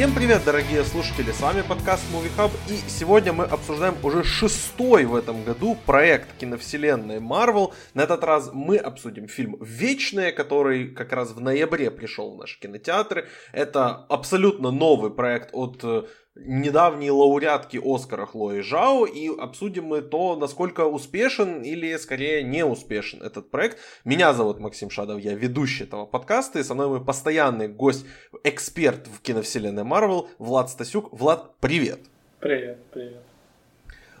Всем привет, дорогие слушатели, с вами подкаст Movie Hub, и сегодня мы обсуждаем уже шестой в этом году проект киновселенной Marvel. На этот раз мы обсудим фильм «Вечные», который как раз в ноябре пришел в наши кинотеатры. Это абсолютно новый проект от э, недавней лауреатки Оскара Хлои Жао и обсудим мы то, насколько успешен или скорее не успешен этот проект. Меня зовут Максим Шадов, я ведущий этого подкаста и со мной мой постоянный гость, эксперт в киновселенной Марвел Влад Стасюк. Влад, привет! Привет, привет.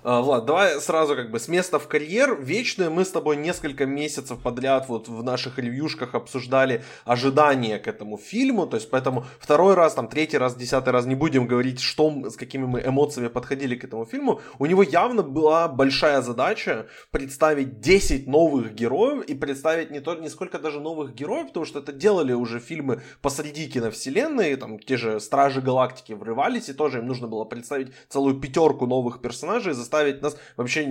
А, Влад, давай сразу как бы с места в карьер. Вечные мы с тобой несколько месяцев подряд вот в наших ревьюшках обсуждали ожидания к этому фильму, то есть поэтому второй раз, там третий раз, десятый раз не будем говорить, что, с какими мы эмоциями подходили к этому фильму. У него явно была большая задача представить 10 новых героев и представить не, то, не сколько даже новых героев, потому что это делали уже фильмы посреди киновселенной, там те же Стражи Галактики врывались, и тоже им нужно было представить целую пятерку новых персонажей, заставить нас вообще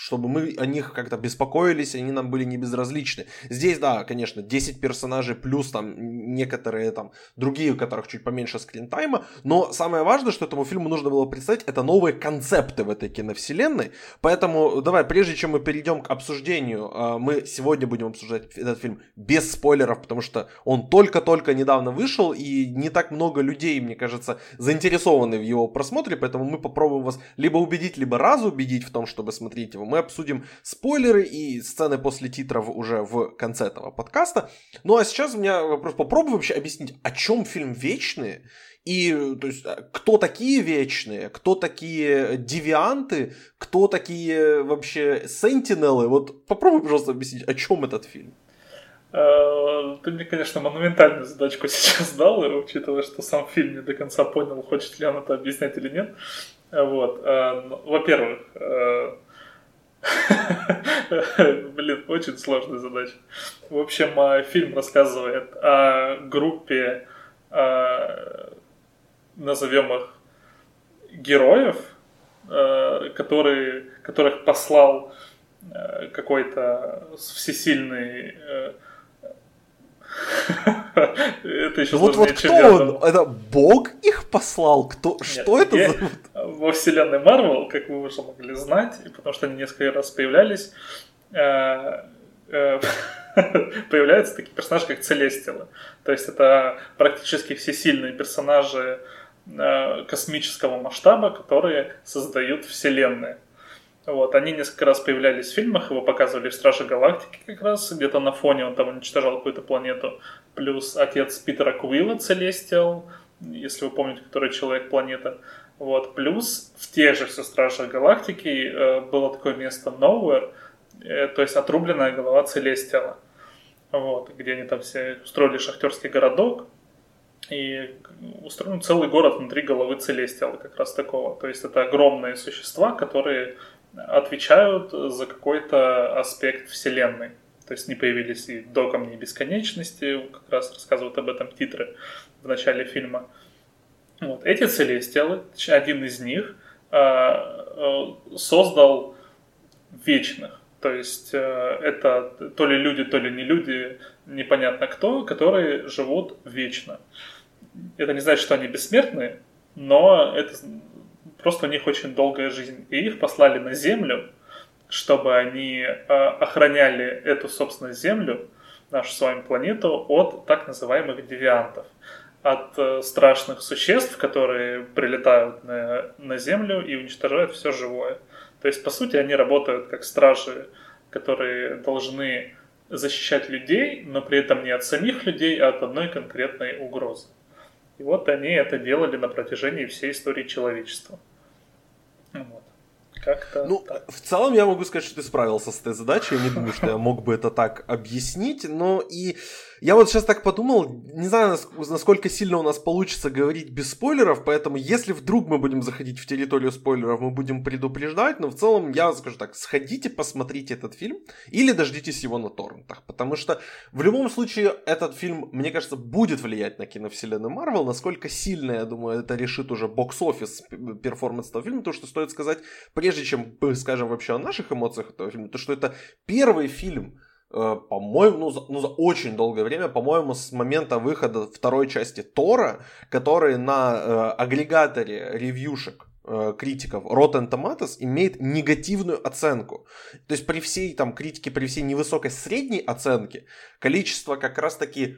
чтобы мы о них как-то беспокоились, они нам были не безразличны. Здесь, да, конечно, 10 персонажей плюс там некоторые там другие, у которых чуть поменьше скринтайма, но самое важное, что этому фильму нужно было представить, это новые концепты в этой киновселенной, поэтому давай, прежде чем мы перейдем к обсуждению, а, мы сегодня будем обсуждать этот фильм без спойлеров, потому что он только-только недавно вышел, и не так много людей, мне кажется, заинтересованы в его просмотре, поэтому мы попробуем вас либо убедить, либо разубедить в том, чтобы смотреть его мы обсудим спойлеры и сцены после титров уже в конце этого подкаста. Ну а сейчас у меня вопрос, попробуй вообще объяснить, о чем фильм «Вечные», и то есть, кто такие вечные, кто такие девианты, кто такие вообще сентинелы. Вот попробуй, пожалуйста, объяснить, о чем этот фильм. Э, ты мне, конечно, монументальную задачку сейчас дал, учитывая, что сам фильм не до конца понял, хочет ли он это объяснять или нет. Вот. Э, во-первых, э, Блин, очень сложная задача. В общем, а, фильм рассказывает о группе, а, назовем их, героев, а, которые, которых послал какой-то всесильный это еще вот, вот кто он? Это Бог их послал? Кто? Что это за... Во вселенной Марвел, как вы уже могли знать, потому что они несколько раз появлялись, э, э, появляются такие персонажи, как Целестилы. То есть это практически все сильные персонажи э, космического масштаба, которые создают вселенные. Вот, они несколько раз появлялись в фильмах, его показывали в Страже Галактики как раз, где-то на фоне он там уничтожал какую-то планету. Плюс отец Питера Куилла, Целестиал, если вы помните, который Человек-планета. Вот. Плюс в тех же все Стражах Галактики э, было такое место Nowhere, э, то есть отрубленная голова Целестиала. Вот, где они там все устроили шахтерский городок, и устроен целый город внутри головы Целестиала, как раз такого. То есть это огромные существа, которые отвечают за какой-то аспект Вселенной. То есть не появились и до Камней Бесконечности, как раз рассказывают об этом титры в начале фильма. Вот. Эти целестиалы, один из них, а, а, создал вечных. То есть э, это то ли люди, то ли не люди, непонятно кто, которые живут вечно. Это не значит, что они бессмертные, но это просто у них очень долгая жизнь. И их послали на Землю, чтобы они э, охраняли эту, собственно, Землю, нашу с вами планету, от так называемых девиантов. От э, страшных существ, которые прилетают на, на Землю и уничтожают все живое. То есть, по сути, они работают как стражи, которые должны защищать людей, но при этом не от самих людей, а от одной конкретной угрозы. И вот они это делали на протяжении всей истории человечества. Вот. Как-то ну, так. в целом я могу сказать, что ты справился с этой задачей. Я не думаю, что я мог бы это так объяснить, но и я вот сейчас так подумал, не знаю, насколько сильно у нас получится говорить без спойлеров, поэтому если вдруг мы будем заходить в территорию спойлеров, мы будем предупреждать, но в целом я скажу так, сходите, посмотрите этот фильм или дождитесь его на торрентах, потому что в любом случае этот фильм, мне кажется, будет влиять на киновселенную Марвел, насколько сильно, я думаю, это решит уже box office performance этого фильма, то, что стоит сказать, прежде чем скажем вообще о наших эмоциях этого фильма, то, что это первый фильм, э, по-моему, ну за, ну, за очень долгое время, по-моему, с момента выхода второй части Тора, который на э, агрегаторе ревьюшек э, критиков Rotten Tomatoes имеет негативную оценку. То есть при всей там критике, при всей невысокой средней оценке, количество как раз-таки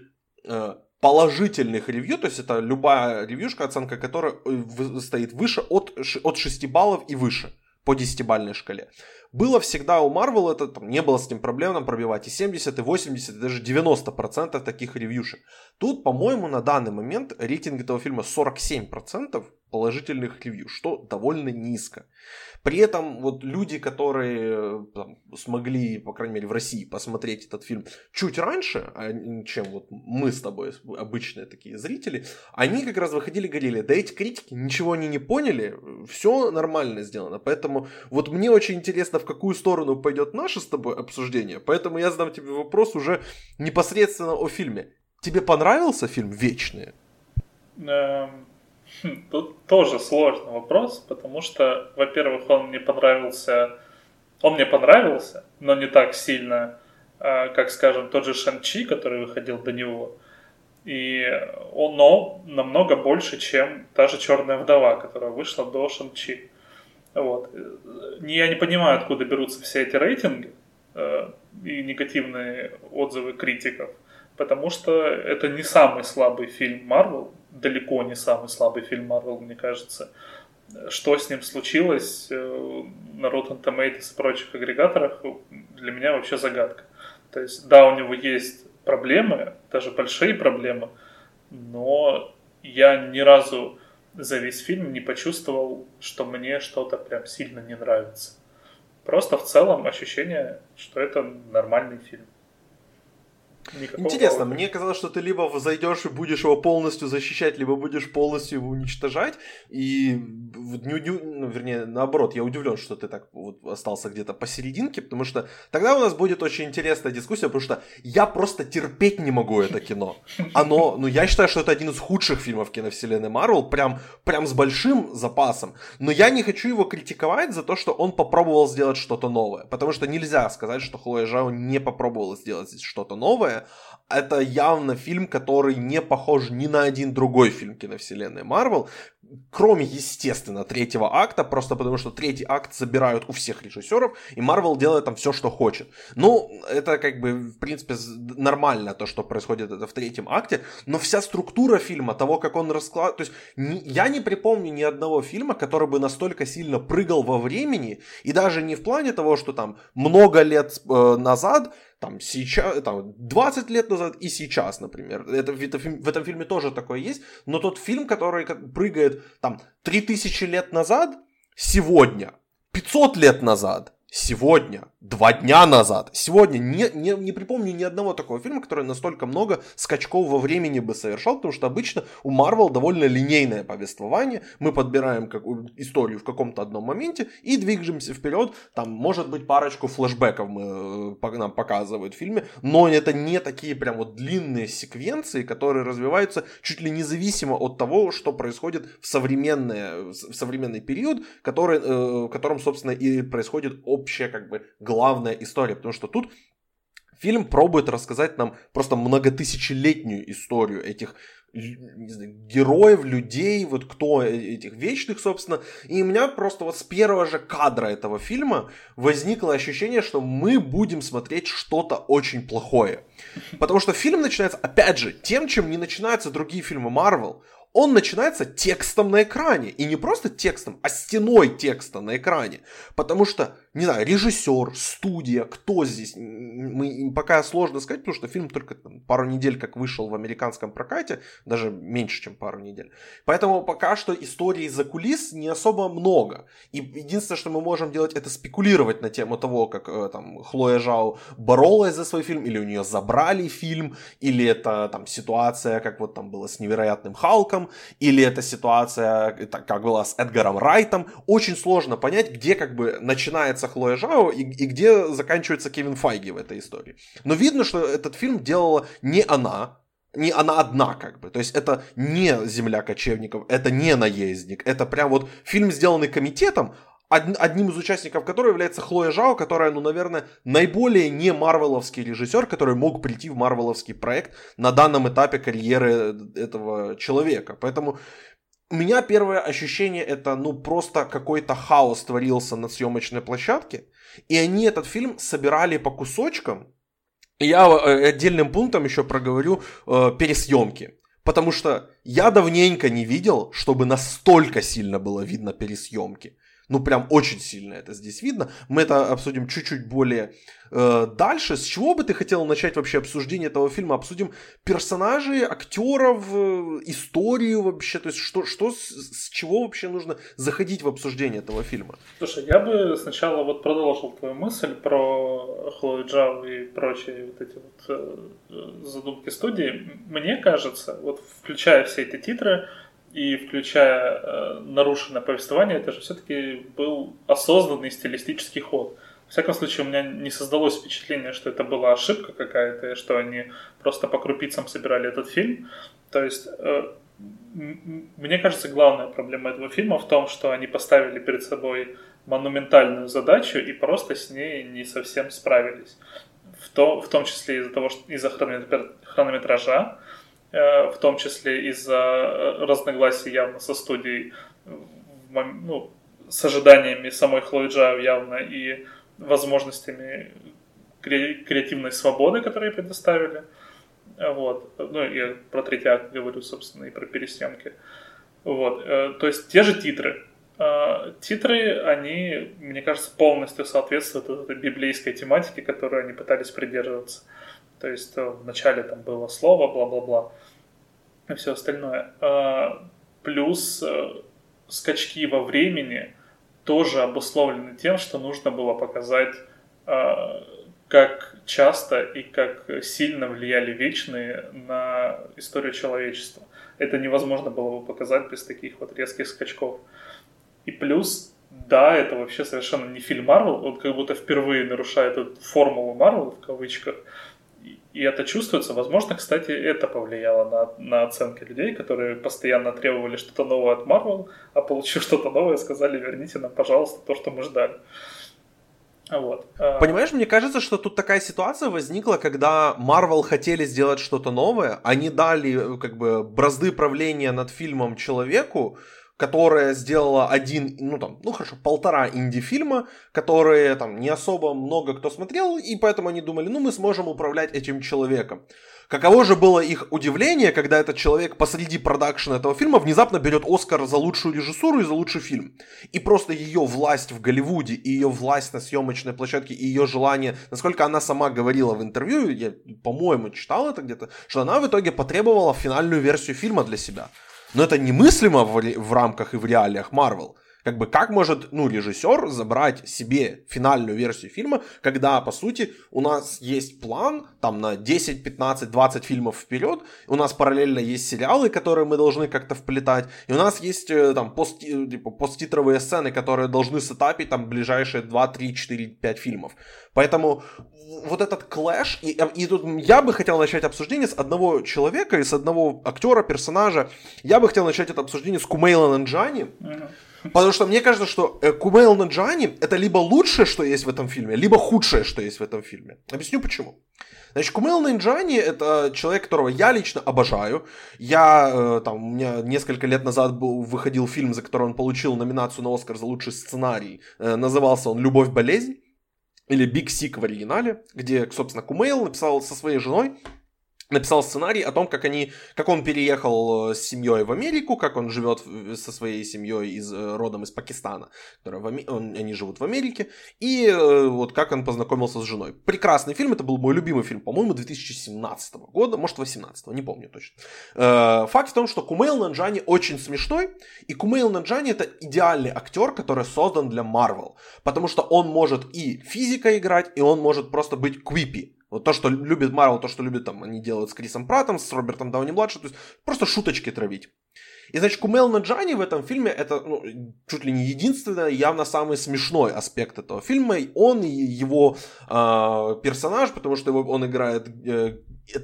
э, положительных ревью, то есть это любая ревьюшка, оценка которой э, стоит выше от, от 6 баллов и выше по 10-бальной шкале. Было всегда у Marvel, это там, не было с ним проблем пробивать и 70, и 80, и даже 90% таких ревьюшек. Тут, по-моему, на данный момент рейтинг этого фильма 47% положительных ревью, что довольно низко. При этом вот люди, которые там, смогли, по крайней мере, в России посмотреть этот фильм чуть раньше, а, чем вот мы с тобой, обычные такие зрители, они как раз выходили и говорили, да эти критики, ничего они не поняли, все нормально сделано. Поэтому вот мне очень интересно, в какую сторону пойдет наше с тобой обсуждение. Поэтому я задам тебе вопрос уже непосредственно о фильме. Тебе понравился фильм «Вечные»? Эм, хм, тут тоже сложный вопрос, потому что, во-первых, он мне понравился, он мне понравился, но не так сильно, а, как, скажем, тот же Шанчи, который выходил до него. И он, но намного больше, чем та же Черная вдова, которая вышла до Шанчи. Вот. Я не понимаю, откуда берутся все эти рейтинги э, и негативные отзывы критиков, потому что это не самый слабый фильм Марвел, далеко не самый слабый фильм Марвел, мне кажется. Что с ним случилось э, на Rotten Tomatoes и прочих агрегаторах, для меня вообще загадка. То есть, да, у него есть проблемы, даже большие проблемы, но я ни разу за весь фильм не почувствовал, что мне что-то прям сильно не нравится. Просто в целом ощущение, что это нормальный фильм. Никакого Интересно, мне казалось, что ты либо зайдешь и будешь его полностью защищать, либо будешь полностью его уничтожать. И, не, не, ну, вернее, наоборот, я удивлен, что ты так вот остался где-то посерединке, потому что тогда у нас будет очень интересная дискуссия, потому что я просто терпеть не могу это кино. Оно, ну, я считаю, что это один из худших фильмов киновселенной Марвел, прям, прям с большим запасом. Но я не хочу его критиковать за то, что он попробовал сделать что-то новое. Потому что нельзя сказать, что Хлоя Жао не попробовала сделать что-то новое это явно фильм, который не похож ни на один другой фильм киновселенной Марвел, кроме, естественно, третьего акта, просто потому что третий акт забирают у всех режиссеров, и Марвел делает там все, что хочет. Ну, это как бы, в принципе, нормально то, что происходит это в третьем акте, но вся структура фильма, того, как он раскладывает, то есть не, я не припомню ни одного фильма, который бы настолько сильно прыгал во времени, и даже не в плане того, что там много лет э, назад там сейчас, там 20 лет назад и сейчас, например. Это, это, в этом фильме тоже такое есть, но тот фильм, который прыгает там 3000 лет назад, сегодня, 500 лет назад, сегодня, два дня назад, сегодня, не, не, не припомню ни одного такого фильма, который настолько много скачков во времени бы совершал, потому что обычно у Марвел довольно линейное повествование, мы подбираем как, историю в каком-то одном моменте и двигаемся вперед, там может быть парочку флешбеков мы, э, нам показывают в фильме, но это не такие прям вот длинные секвенции, которые развиваются чуть ли независимо от того, что происходит в, современное, в современный период, который, э, в котором, собственно, и происходит общая как бы главная история, потому что тут фильм пробует рассказать нам просто многотысячелетнюю историю этих знаю, героев, людей, вот кто этих вечных, собственно. И у меня просто вот с первого же кадра этого фильма возникло ощущение, что мы будем смотреть что-то очень плохое. Потому что фильм начинается, опять же, тем, чем не начинаются другие фильмы Марвел он начинается текстом на экране. И не просто текстом, а стеной текста на экране. Потому что, не знаю, режиссер, студия, кто здесь, мы, пока сложно сказать, потому что фильм только там, пару недель как вышел в американском прокате, даже меньше, чем пару недель. Поэтому пока что истории за кулис не особо много. И единственное, что мы можем делать, это спекулировать на тему того, как э, там Хлоя Жао боролась за свой фильм, или у нее забрали фильм, или это там ситуация, как вот там было с невероятным Халком, или это ситуация, как была с Эдгаром Райтом. Очень сложно понять, где как бы начинается Хлоя Жао и, и где заканчивается Кевин Файги в этой истории. Но видно, что этот фильм делала не она, не она одна, как бы. То есть это не земля кочевников, это не наездник. Это прям вот фильм, сделанный комитетом, одним из участников которой является Хлоя Жао, которая, ну, наверное, наиболее не марвеловский режиссер, который мог прийти в марвеловский проект на данном этапе карьеры этого человека. Поэтому у меня первое ощущение это, ну, просто какой-то хаос творился на съемочной площадке, и они этот фильм собирали по кусочкам. Я э, отдельным пунктом еще проговорю э, пересъемки. Потому что я давненько не видел, чтобы настолько сильно было видно пересъемки. Ну, прям очень сильно это здесь видно. Мы это обсудим чуть-чуть более э, дальше. С чего бы ты хотел начать вообще обсуждение этого фильма? Обсудим персонажей, актеров, э, историю вообще. То есть, что, что с, с чего вообще нужно заходить в обсуждение этого фильма? Слушай, я бы сначала вот продолжил твою мысль про Хлою Джау и прочие вот эти вот э, задумки студии. Мне кажется, вот включая все эти титры, и включая э, нарушенное повествование, это же все-таки был осознанный стилистический ход. В всяком случае, у меня не создалось впечатление, что это была ошибка какая-то, и что они просто по крупицам собирали этот фильм. То есть, э, мне кажется, главная проблема этого фильма в том, что они поставили перед собой монументальную задачу и просто с ней не совсем справились. В, то, в том числе из-за того, что из-за хронометража, в том числе из-за э, разногласий явно со студией, ну, с ожиданиями самой Хлои Джао явно и возможностями креативной свободы, которые предоставили. Вот. Ну, я про третий акт говорю, собственно, и про пересъемки. Вот. Э, то есть те же титры. Титры, они, мне кажется, полностью соответствуют этой библейской тематике, которой они пытались придерживаться. То есть э, вначале там было слово, бла-бла-бла, и все остальное. А, плюс э, скачки во времени тоже обусловлены тем, что нужно было показать, а, как часто и как сильно влияли вечные на историю человечества. Это невозможно было бы показать без таких вот резких скачков. И плюс, да, это вообще совершенно не фильм Марвел, он как будто впервые нарушает эту формулу Марвел в кавычках, и это чувствуется. Возможно, кстати, это повлияло на, на оценки людей, которые постоянно требовали что-то новое от Marvel, а получив что-то новое, сказали, верните нам, пожалуйста, то, что мы ждали. Вот. А Понимаешь, мне кажется, что тут такая ситуация возникла, когда Marvel хотели сделать что-то новое, они дали как бы бразды правления над фильмом человеку, которая сделала один, ну там, ну хорошо, полтора инди-фильма, которые там не особо много кто смотрел, и поэтому они думали, ну мы сможем управлять этим человеком. Каково же было их удивление, когда этот человек посреди продакшена этого фильма внезапно берет Оскар за лучшую режиссуру и за лучший фильм. И просто ее власть в Голливуде, и ее власть на съемочной площадке, и ее желание, насколько она сама говорила в интервью, я, по-моему, читал это где-то, что она в итоге потребовала финальную версию фильма для себя. Но это немыслимо в, в рамках и в реалиях Марвел. Как бы как может, ну, режиссер забрать себе финальную версию фильма, когда, по сути, у нас есть план там на 10, 15, 20 фильмов вперед, у нас параллельно есть сериалы, которые мы должны как-то вплетать, и у нас есть э, там пост, э, типа, посттитровые сцены, которые должны сетапить там ближайшие 2, 3, 4, 5 фильмов. Поэтому вот этот clash, и, и тут я бы хотел начать обсуждение с одного человека и с одного актера, персонажа. Я бы хотел начать это обсуждение с Кумейла Нанджани. Mm-hmm. Потому что мне кажется, что э, Кумейл Нанджани это либо лучшее, что есть в этом фильме, либо худшее, что есть в этом фильме. Объясню почему. Значит, Кумейл Нанджани это человек, которого я лично обожаю. Я, э, там, у меня несколько лет назад был, выходил фильм, за который он получил номинацию на Оскар за лучший сценарий. Э, назывался он «Любовь-болезнь» или «Big Sick» в оригинале, где, собственно, Кумейл написал со своей женой написал сценарий о том, как они, как он переехал э, с семьей в Америку, как он живет со своей семьей из э, родом из Пакистана, которая в, он, они живут в Америке, и э, вот как он познакомился с женой. Прекрасный фильм, это был мой любимый фильм, по-моему, 2017 года, может 18 не помню точно. Факт в том, что Кумейл Нанджани очень смешной, и Кумейл Нанджани это идеальный актер, который создан для Марвел, потому что он может и физика играть, и он может просто быть квипи. Вот то, что любит Марвел, то, что любит там, они делают с Крисом Пратом, с Робертом Дауни младшим, то есть просто шуточки травить. И, значит, Кумел Наджани в этом фильме, это ну, чуть ли не единственный, явно самый смешной аспект этого фильма. Он и его э, персонаж, потому что его, он играет э,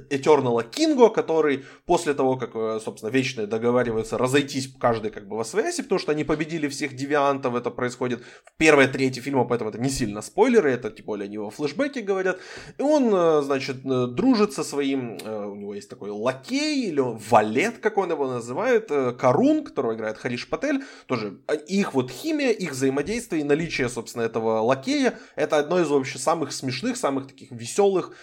Этернала Кинго, который после того, как, э, собственно, Вечные договариваются разойтись каждый как бы во свояси, потому что они победили всех девиантов, это происходит в первой трети фильма, поэтому это не сильно спойлеры, это тем более они во флешбеке говорят. И он, э, значит, э, дружит со своим, у него есть такой лакей, или валет, как он его называет, Карун, которого играет Хариш Патель, тоже их вот химия, их взаимодействие и наличие, собственно, этого лакея, это одно из вообще самых смешных, самых таких веселых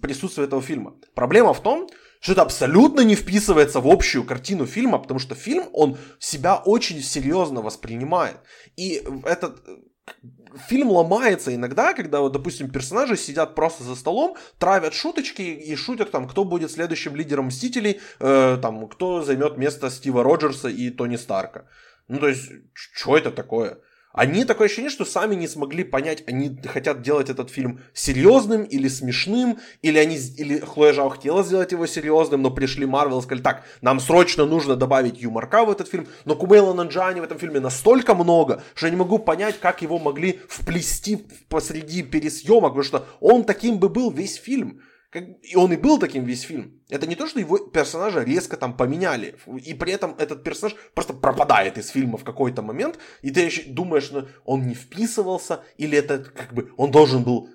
присутствие этого фильма. Проблема в том, что это абсолютно не вписывается в общую картину фильма, потому что фильм, он себя очень серьезно воспринимает. И этот э, фильм ломается иногда, когда, вот, допустим, персонажи сидят просто за столом, травят шуточки и шутят там, кто будет следующим лидером Мстителей, э, там, кто займет место Стива Роджерса и Тони Старка. Ну, то есть, что это такое? Они такое ощущение, что сами не смогли понять, они хотят делать этот фильм серьезным или смешным, или они, или Хлоя Жао хотела сделать его серьезным, но пришли Марвел и сказали, так, нам срочно нужно добавить юморка в этот фильм, но Кумейла Нанджани в этом фильме настолько много, что я не могу понять, как его могли вплести посреди пересъемок, потому что он таким бы был весь фильм. И он и был таким весь фильм. Это не то, что его персонажа резко там поменяли. И при этом этот персонаж просто пропадает из фильма в какой-то момент. И ты думаешь, ну, он не вписывался, или это как бы он должен был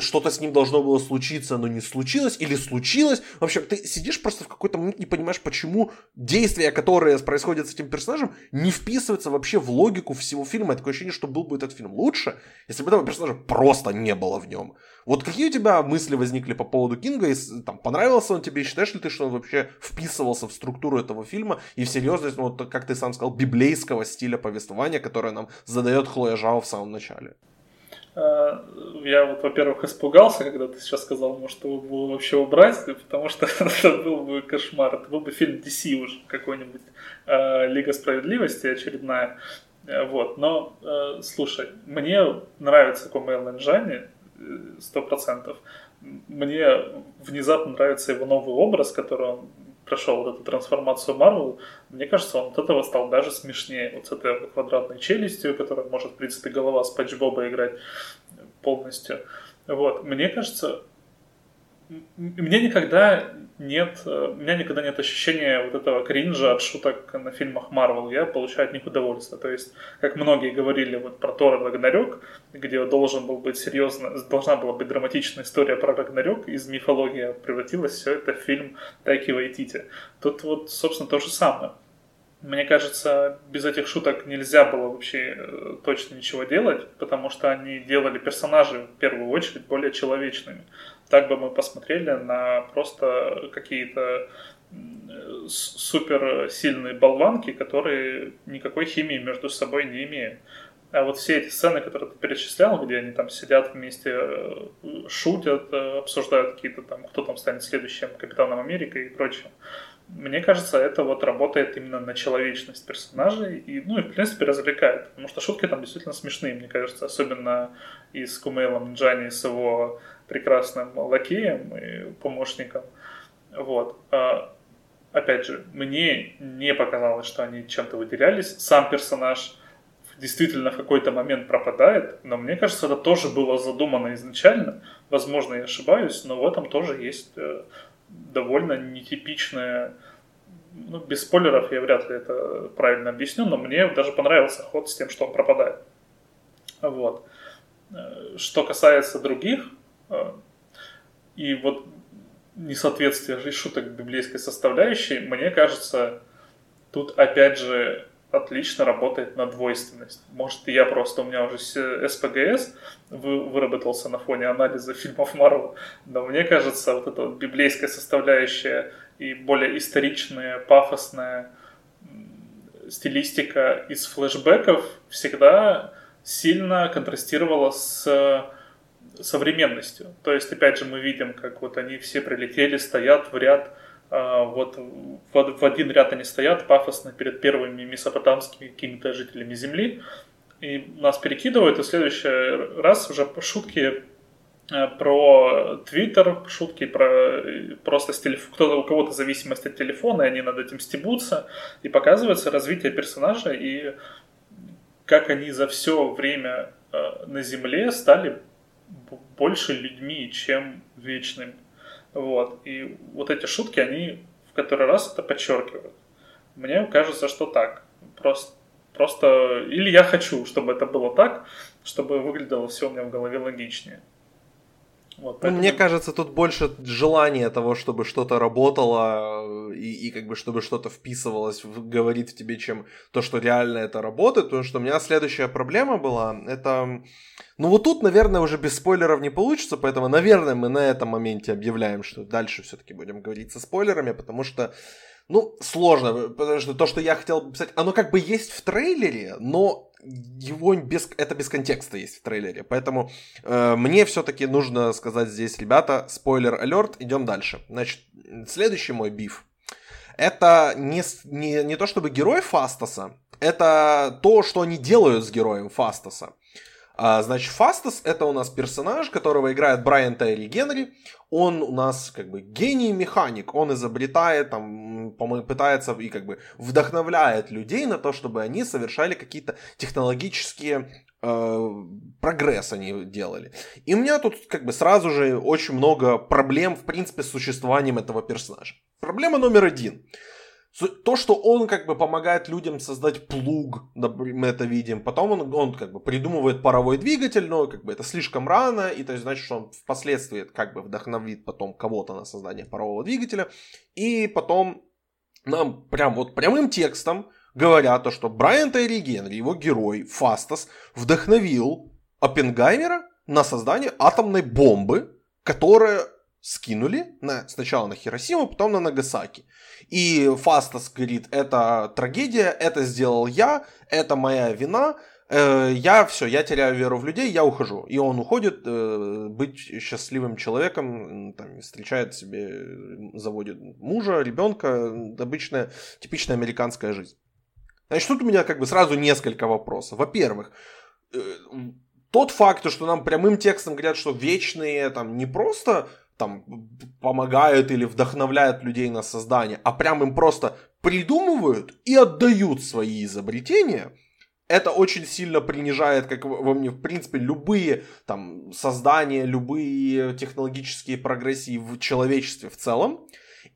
что-то с ним должно было случиться, но не случилось, или случилось. В общем, ты сидишь просто в какой-то момент не понимаешь, почему действия, которые происходят с этим персонажем, не вписываются вообще в логику всего фильма. Такое ощущение, что был бы этот фильм лучше, если бы этого персонажа просто не было в нем. Вот какие у тебя мысли возникли по поводу Кинга? И, там, понравился он тебе? Считаешь ли ты, что он вообще вписывался в структуру этого фильма и в ну, вот, как ты сам сказал, библейского стиля повествования, которое нам задает Хлоя Жао в самом начале? Э, я вот, во-первых, испугался, когда ты сейчас сказал, может, его было вообще убрать, потому что это был бы кошмар. Это был бы фильм DC уже какой-нибудь, э, Лига Справедливости очередная. Э, вот, но, слушай, мне нравится Кумейл Нанджани, сто процентов. Мне внезапно нравится его новый образ, который он прошел вот эту трансформацию Марвел, мне кажется, он от этого стал даже смешнее. Вот с этой квадратной челюстью, которая может, в принципе, голова Спанч Боба играть полностью. Вот. Мне кажется, мне никогда нет, у меня никогда нет ощущения вот этого кринжа от шуток на фильмах Марвел. Я получаю от них удовольствие. То есть, как многие говорили вот про Тора Рагнарёк, где должен был быть серьезно, должна была быть драматичная история про Рагнарёк, из мифологии превратилась все это в фильм Тайки Вайтити. Тут вот, собственно, то же самое. Мне кажется, без этих шуток нельзя было вообще э, точно ничего делать, потому что они делали персонажей в первую очередь более человечными. Так бы мы посмотрели на просто какие-то супер сильные болванки, которые никакой химии между собой не имеют. А вот все эти сцены, которые ты перечислял, где они там сидят вместе, э, шутят, э, обсуждают какие-то там, кто там станет следующим Капитаном Америка и прочее. Мне кажется, это вот работает именно на человечность персонажей и, ну, и, в принципе, развлекает. Потому что шутки там действительно смешные, мне кажется, особенно и с Кумейлом Джани, с его прекрасным лакеем и помощником. Вот. А, опять же, мне не показалось, что они чем-то выделялись. Сам персонаж действительно в какой-то момент пропадает, но мне кажется, это тоже было задумано изначально. Возможно, я ошибаюсь, но в этом тоже есть э, довольно нетипичная ну, без спойлеров я вряд ли это правильно объясню, но мне даже понравился ход с тем, что он пропадает. Вот. Э, что касается других, и вот несоответствие шуток библейской составляющей, мне кажется, тут опять же отлично работает на двойственность. Может, я просто, у меня уже СПГС выработался на фоне анализа фильмов Марвел, но мне кажется, вот эта вот библейская составляющая и более историчная, пафосная стилистика из флешбеков всегда сильно контрастировала с современностью. То есть, опять же, мы видим, как вот они все прилетели, стоят в ряд, а, вот в один ряд они стоят пафосно перед первыми месопотамскими какими-то жителями Земли, и нас перекидывают, и в следующий раз уже шутки про Твиттер, шутки про просто телеф... кто-то у кого-то зависимость от телефона, и они над этим стебутся, и показывается развитие персонажа и как они за все время э, на Земле стали больше людьми, чем вечными. Вот. И вот эти шутки, они в который раз это подчеркивают. Мне кажется, что так. Просто, просто... Или я хочу, чтобы это было так, чтобы выглядело все у меня в голове логичнее. Вот, ну, поэтому... Мне кажется, тут больше желание того, чтобы что-то работало и, и как бы чтобы что-то вписывалось, говорит в тебе, чем то, что реально это работает. Потому что у меня следующая проблема была, это... Ну вот тут, наверное, уже без спойлеров не получится, поэтому, наверное, мы на этом моменте объявляем, что дальше все-таки будем говорить со спойлерами, потому что ну, сложно, потому что то, что я хотел писать, оно как бы есть в трейлере, но его без, это без контекста есть в трейлере. Поэтому э, мне все-таки нужно сказать здесь, ребята, спойлер алерт, идем дальше. Значит, следующий мой биф. Это не, не, не то чтобы герой Фастаса, это то, что они делают с героем Фастаса. А, значит, Фастас это у нас персонаж, которого играет Брайан Тайри Генри. Он у нас как бы гений-механик. Он изобретает, там, пытается и как бы вдохновляет людей на то, чтобы они совершали какие-то технологические э, прогресс они делали. И у меня тут как бы сразу же очень много проблем, в принципе, с существованием этого персонажа. Проблема номер один – то, что он как бы помогает людям создать плуг, мы это видим, потом он, он как бы придумывает паровой двигатель, но как бы это слишком рано, и то есть значит, что он впоследствии как бы вдохновит потом кого-то на создание парового двигателя, и потом нам прям вот прямым текстом говорят то, что Брайан Тайри Генри, его герой Фастас, вдохновил Оппенгаймера на создание атомной бомбы, которая скинули на, сначала на Хиросиму, потом на Нагасаки. И Фастас говорит, это трагедия, это сделал я, это моя вина, э, я все, я теряю веру в людей, я ухожу. И он уходит э, быть счастливым человеком, там, встречает себе, заводит мужа, ребенка, обычная, типичная американская жизнь. Значит, тут у меня как бы сразу несколько вопросов. Во-первых, э, тот факт, что нам прямым текстом говорят, что вечные там не просто там помогают или вдохновляют людей на создание, а прям им просто придумывают и отдают свои изобретения, это очень сильно принижает, как во мне, в принципе, любые там создания, любые технологические прогрессии в человечестве в целом.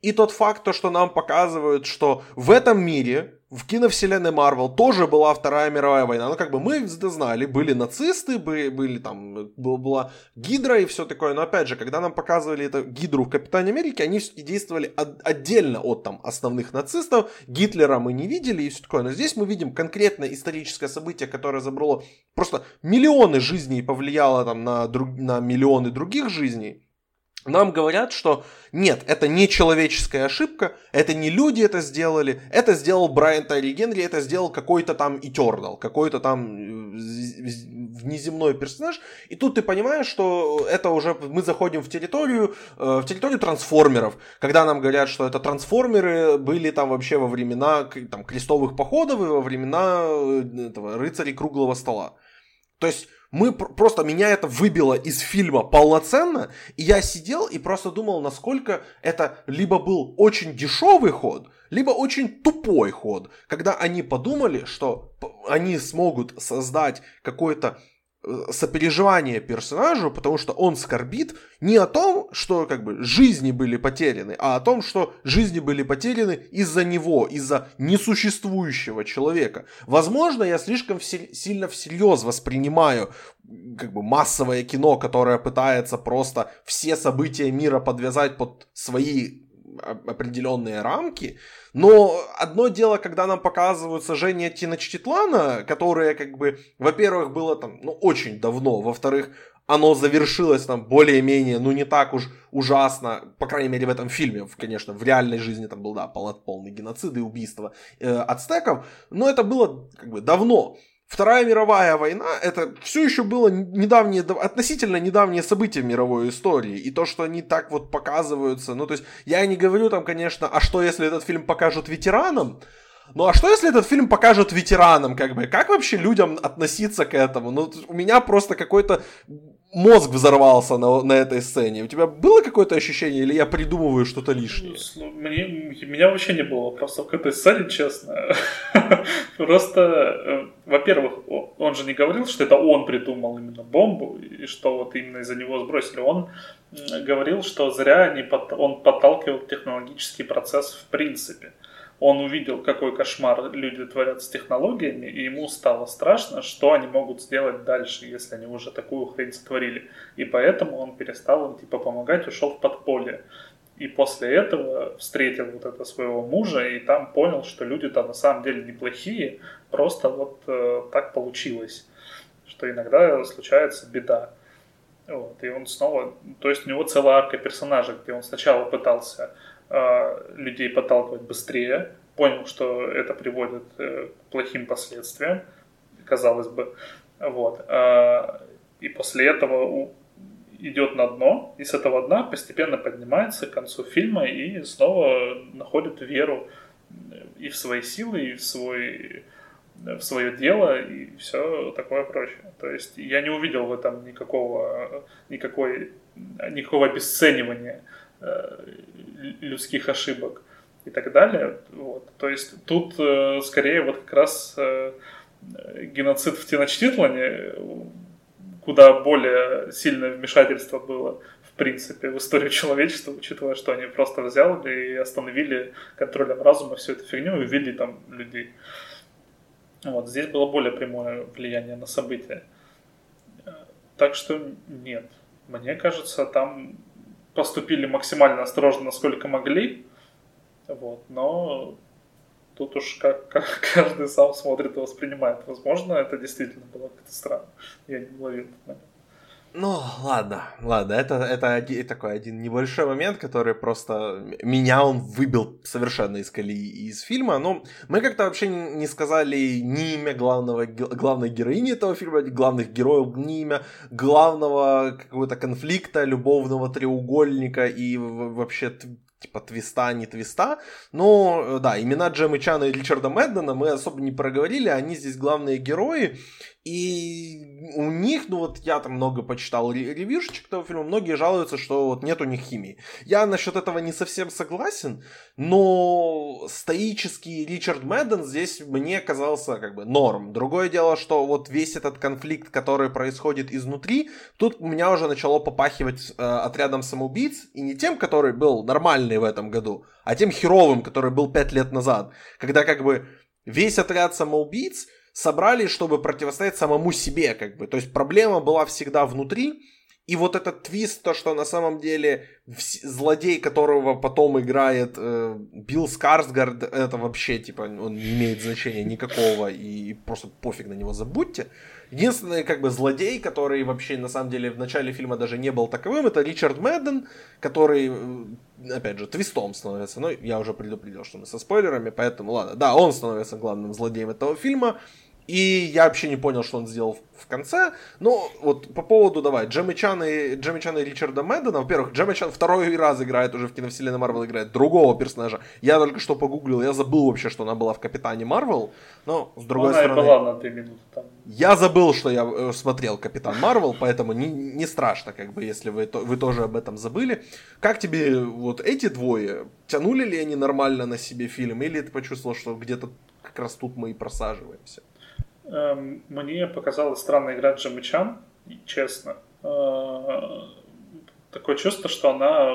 И тот факт, то, что нам показывают, что в этом мире в киновселенной Марвел тоже была Вторая мировая война. Ну, как бы мы это знали, были нацисты, были, были там, была Гидра и все такое. Но опять же, когда нам показывали эту Гидру в Капитане Америке, они все-таки действовали от, отдельно от там основных нацистов. Гитлера мы не видели и все такое. Но здесь мы видим конкретное историческое событие, которое забрало просто миллионы жизней и повлияло там на, друг, на миллионы других жизней нам говорят, что нет, это не человеческая ошибка, это не люди это сделали, это сделал Брайан Тайри Генри, это сделал какой-то там Итернал, какой-то там э, внеземной персонаж. И тут ты понимаешь, что это уже мы заходим в территорию, э, в территорию трансформеров, когда нам говорят, что это трансформеры были там вообще во времена там, крестовых походов и во времена э, этого рыцарей круглого стола. То есть мы просто меня это выбило из фильма полноценно, и я сидел и просто думал, насколько это либо был очень дешевый ход, либо очень тупой ход, когда они подумали, что они смогут создать какой-то сопереживание персонажу, потому что он скорбит не о том, что как бы жизни были потеряны, а о том, что жизни были потеряны из-за него, из-за несуществующего человека. Возможно, я слишком всер- сильно всерьез воспринимаю как бы массовое кино, которое пытается просто все события мира подвязать под свои определенные рамки, но одно дело, когда нам показывают сожжение Тиночтитлана, которое, как бы, во-первых, было там, ну, очень давно, во-вторых, оно завершилось там более-менее, ну, не так уж ужасно, по крайней мере, в этом фильме, конечно, в реальной жизни там был, да, полный геноцид и убийство э, ацтеков, но это было, как бы, давно. Вторая мировая война это все еще было недавнее, относительно недавнее событие в мировой истории. И то, что они так вот показываются, ну то есть я не говорю там, конечно, а что если этот фильм покажут ветеранам? Ну а что если этот фильм покажут ветеранам, как бы? Как вообще людям относиться к этому? Ну у меня просто какой-то мозг взорвался на, на этой сцене. У тебя было какое-то ощущение, или я придумываю что-то лишнее? Ну, мне, меня вообще не было вопросов к этой сцене, честно. Просто, э, во-первых, он же не говорил, что это он придумал именно бомбу, и что вот именно из-за него сбросили. Он говорил, что зря они он подталкивал технологический процесс в принципе он увидел, какой кошмар люди творят с технологиями, и ему стало страшно, что они могут сделать дальше, если они уже такую хрень сотворили. И поэтому он перестал им типа помогать, ушел в подполье. И после этого встретил вот это своего мужа и там понял, что люди-то на самом деле неплохие, просто вот э, так получилось, что иногда случается беда. Вот, и он снова, то есть у него целая арка персонажа, где он сначала пытался людей подталкивать быстрее, понял, что это приводит э, к плохим последствиям, казалось бы, вот, э, и после этого идет на дно, и с этого дна постепенно поднимается к концу фильма и снова находит веру и в свои силы, и в свой в свое дело и все такое прочее. То есть я не увидел в этом никакого, никакой, никакого обесценивания людских ошибок и так далее. Вот. То есть тут э, скорее вот как раз э, геноцид в Теночтитлане, куда более сильное вмешательство было в принципе в историю человечества, учитывая, что они просто взяли и остановили контролем разума всю эту фигню и увели там людей. Вот, здесь было более прямое влияние на события. Так что нет. Мне кажется, там поступили максимально осторожно, насколько могли. Вот, но тут уж как, как каждый сам смотрит и воспринимает. Возможно, это действительно было как-то странно. Я не уловил этот момент. Ну, ладно, ладно, это, это один, такой один небольшой момент, который просто меня он выбил совершенно из колеи из фильма. Но мы как-то вообще не сказали ни имя главного, главной героини этого фильма, главных героев, ни имя главного какого-то конфликта, любовного треугольника и вообще типа твиста, не твиста. Но, да, имена Джемы Чана и Ричарда Мэддена мы особо не проговорили, они здесь главные герои. И у них, ну вот я там много почитал ревьюшечек этого фильма, многие жалуются, что вот нет у них химии. Я насчет этого не совсем согласен, но стоический Ричард Мэдден здесь мне казался как бы норм. Другое дело, что вот весь этот конфликт, который происходит изнутри, тут у меня уже начало попахивать э, отрядом самоубийц, и не тем, который был нормальный в этом году, а тем херовым, который был пять лет назад, когда как бы весь отряд самоубийц собрались, чтобы противостоять самому себе, как бы. То есть проблема была всегда внутри, и вот этот твист, то, что на самом деле злодей, которого потом играет э, Билл Скарсгард, это вообще, типа, он не имеет значения никакого, и просто пофиг на него, забудьте. Единственный, как бы, злодей, который вообще, на самом деле, в начале фильма даже не был таковым, это Ричард Мэдден, который, э, опять же, твистом становится. Но я уже предупредил, что мы со спойлерами, поэтому, ладно. Да, он становится главным злодеем этого фильма. И я вообще не понял, что он сделал в конце. Ну, вот по поводу, давай, Джемми Чан и, Джемми Чан и Ричарда Мэддена. Во-первых, Джемми Чан второй раз играет уже в киновселенной Марвел, играет другого персонажа. Я только что погуглил, я забыл вообще, что она была в Капитане Марвел. Но, с другой она стороны... была на 3 минуты там. Я забыл, что я э, смотрел Капитан Марвел, поэтому не, не страшно, как бы, если вы, вы тоже об этом забыли. Как тебе вот эти двое? Тянули ли они нормально на себе фильм? Или ты почувствовал, что где-то как раз тут мы и просаживаемся? Эм, мне показалась странная игра Джимми Чан, честно. Э, такое чувство, что она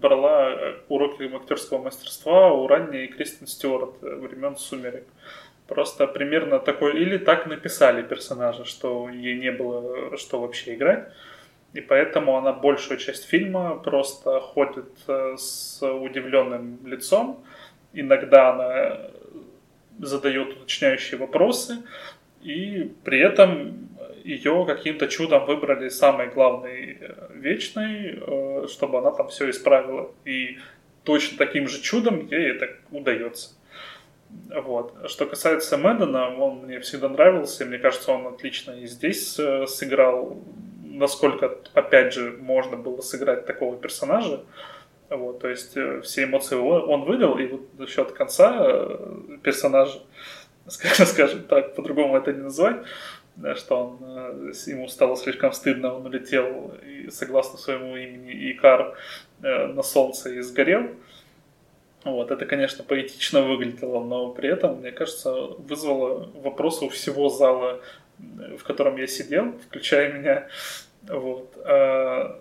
брала уроки актерского мастерства у ранней Кристин Стюарт времен «Сумерек». Просто примерно такой... Или так написали персонажа, что ей не было что вообще играть. И поэтому она большую часть фильма просто ходит э, с удивленным лицом. Иногда она задает уточняющие вопросы, и при этом ее каким-то чудом выбрали самой главной э, вечной, э, чтобы она там все исправила. И точно таким же чудом ей это удается. Вот. Что касается Мэддена, он мне всегда нравился, мне кажется, он отлично и здесь э, сыграл, насколько, опять же, можно было сыграть такого персонажа. Вот, то есть э, все эмоции он выдал, и вот за счет конца э, персонажа, скажем так, по-другому это не назвать, что он, ему стало слишком стыдно, он улетел и, согласно своему имени Икар на солнце и сгорел. Вот, это, конечно, поэтично выглядело, но при этом, мне кажется, вызвало вопросы у всего зала, в котором я сидел, включая меня. Вот. А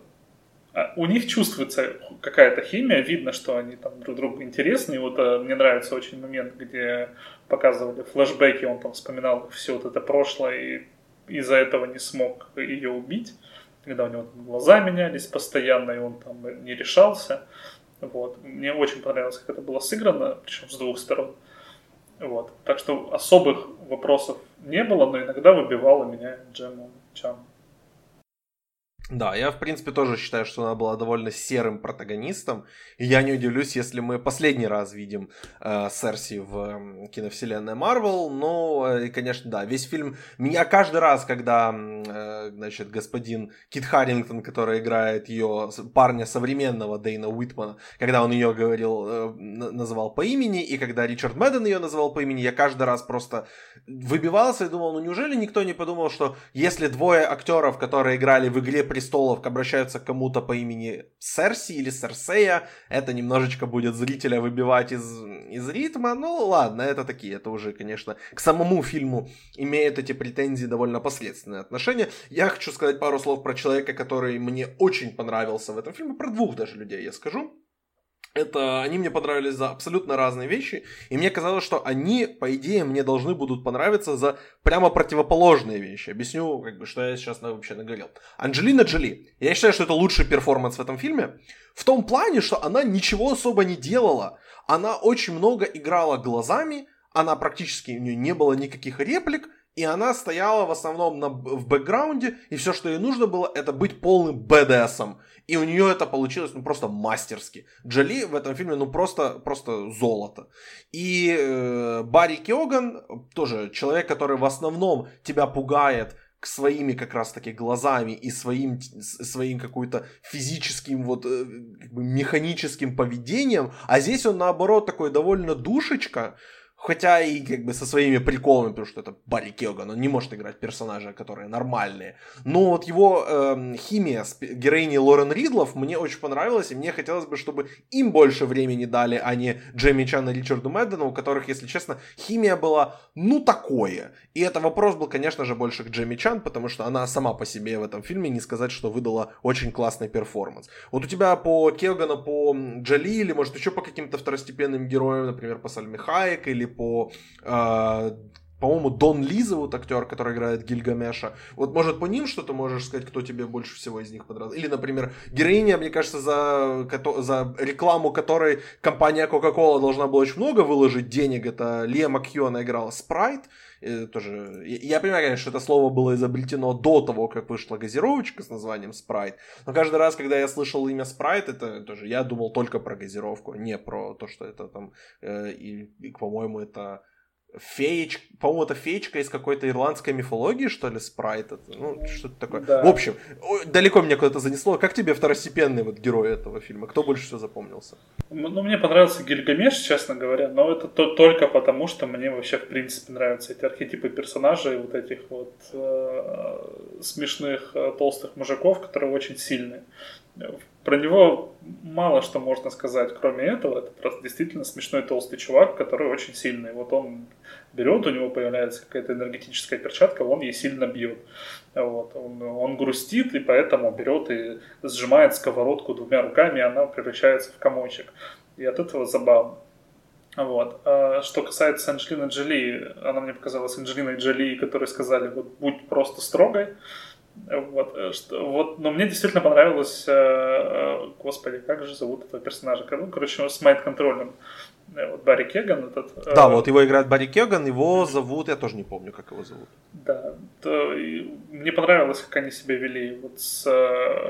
у них чувствуется какая-то химия, видно, что они там друг другу интересны. И вот а, мне нравится очень момент, где показывали флешбеки, он там вспоминал все вот это прошлое и из-за этого не смог ее убить, когда у него там глаза менялись постоянно, и он там не решался. Вот. Мне очень понравилось, как это было сыграно, причем с двух сторон. Вот. Так что особых вопросов не было, но иногда выбивала меня Джема Чан. Да, я, в принципе, тоже считаю, что она была довольно серым протагонистом. И я не удивлюсь, если мы последний раз видим э, Серси в э, киновселенной Марвел. Но, э, конечно, да, весь фильм... Меня каждый раз, когда, э, значит, господин Кит Харрингтон, который играет ее парня современного Дейна Уитмана, когда он ее говорил, э, называл по имени, и когда Ричард Мэдден ее называл по имени, я каждый раз просто выбивался и думал, ну неужели никто не подумал, что если двое актеров, которые играли в игре престолов обращаются к кому-то по имени Серси или Серсея, это немножечко будет зрителя выбивать из, из ритма. Ну ладно, это такие, это уже, конечно, к самому фильму имеют эти претензии довольно последственное отношение. Я хочу сказать пару слов про человека, который мне очень понравился в этом фильме, про двух даже людей я скажу это они мне понравились за абсолютно разные вещи, и мне казалось, что они, по идее, мне должны будут понравиться за прямо противоположные вещи. Объясню, как бы, что я сейчас вообще наговорил. Анджелина Джоли. Я считаю, что это лучший перформанс в этом фильме. В том плане, что она ничего особо не делала. Она очень много играла глазами, она практически, у нее не было никаких реплик, и она стояла в основном на, в бэкграунде, и все, что ей нужно было, это быть полным БДСом. И у нее это получилось ну просто мастерски. Джоли в этом фильме ну просто, просто золото. И э, Барри Киоган, тоже человек, который в основном тебя пугает своими как раз таки глазами и своим, своим какой-то физическим вот э, механическим поведением, а здесь он наоборот такой довольно душечка, Хотя и как бы со своими приколами, потому что это Барри Келган, он не может играть персонажа, которые нормальные. Но вот его э, химия с героиней Лорен Ридлов мне очень понравилась, и мне хотелось бы, чтобы им больше времени дали, а не Джейми Чан и Ричарду Мэддену, у которых, если честно, химия была ну такое. И это вопрос был, конечно же, больше к Джейми Чан, потому что она сама по себе в этом фильме не сказать, что выдала очень классный перформанс. Вот у тебя по Келгану, по Джоли или, может, еще по каким-то второстепенным героям, например, по Сальме Хайек или по э, по-моему, Дон Ли зовут актер, который играет Гильгамеша. Вот, может, по ним что-то можешь сказать, кто тебе больше всего из них понравился? Или, например, героиня, мне кажется, за, за рекламу которой компания Coca-Cola должна была очень много выложить денег. Это Лия Макью, она играла Спрайт. Тоже, я понимаю, конечно, что это слово было изобретено до того, как вышла газировочка с названием Спрайт. Но каждый раз, когда я слышал имя Спрайт, это тоже я думал только про газировку, не про то, что это там, э, и, и по-моему, это феечка, по-моему, это феечка из какой-то ирландской мифологии, что ли, спрайт, это, ну, что-то такое. Да. В общем, далеко меня куда-то занесло. Как тебе второстепенный вот герой этого фильма? Кто больше всего запомнился? Ну, мне понравился Гильгамеш, честно говоря, но это то, только потому, что мне вообще, в принципе, нравятся эти архетипы персонажей, вот этих вот э, смешных э, толстых мужиков, которые очень сильные. Про него мало что можно сказать, кроме этого. Это просто действительно смешной толстый чувак, который очень сильный. Вот он берет, у него появляется какая-то энергетическая перчатка, он ей сильно бьет. Вот. Он, он грустит, и поэтому берет и сжимает сковородку двумя руками, и она превращается в комочек. И от этого забавно. Вот. А что касается Анджелины Джоли, она мне показалась Анджелиной Джоли, которые сказали, вот будь просто строгой. Вот, э, что, вот, но мне действительно понравилось, э, э, господи, как же зовут этого персонажа? Ну, короче, с майнд-контролем. Вот Барри Кеган этот. Да, вот его играет Барри Кеган, его зовут, я тоже не помню, как его зовут. Да, то, мне понравилось, как они себя вели вот с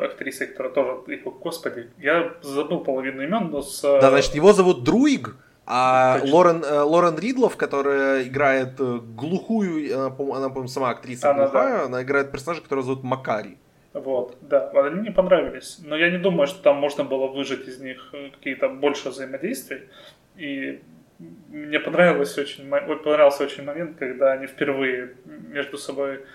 актрисой, которая тоже, господи, я забыл половину имен, но с... Да, значит, его зовут Друиг, а Лорен, э, Лорен Ридлов, которая играет э, глухую, она, по-моему, по сама актриса она, глухая, да. она играет персонажа, которого зовут Макари. Вот, да, они мне понравились. Но я не думаю, что там можно было выжать из них э, какие-то больше взаимодействий. И мне понравилось очень, понравился очень момент, когда они впервые между собой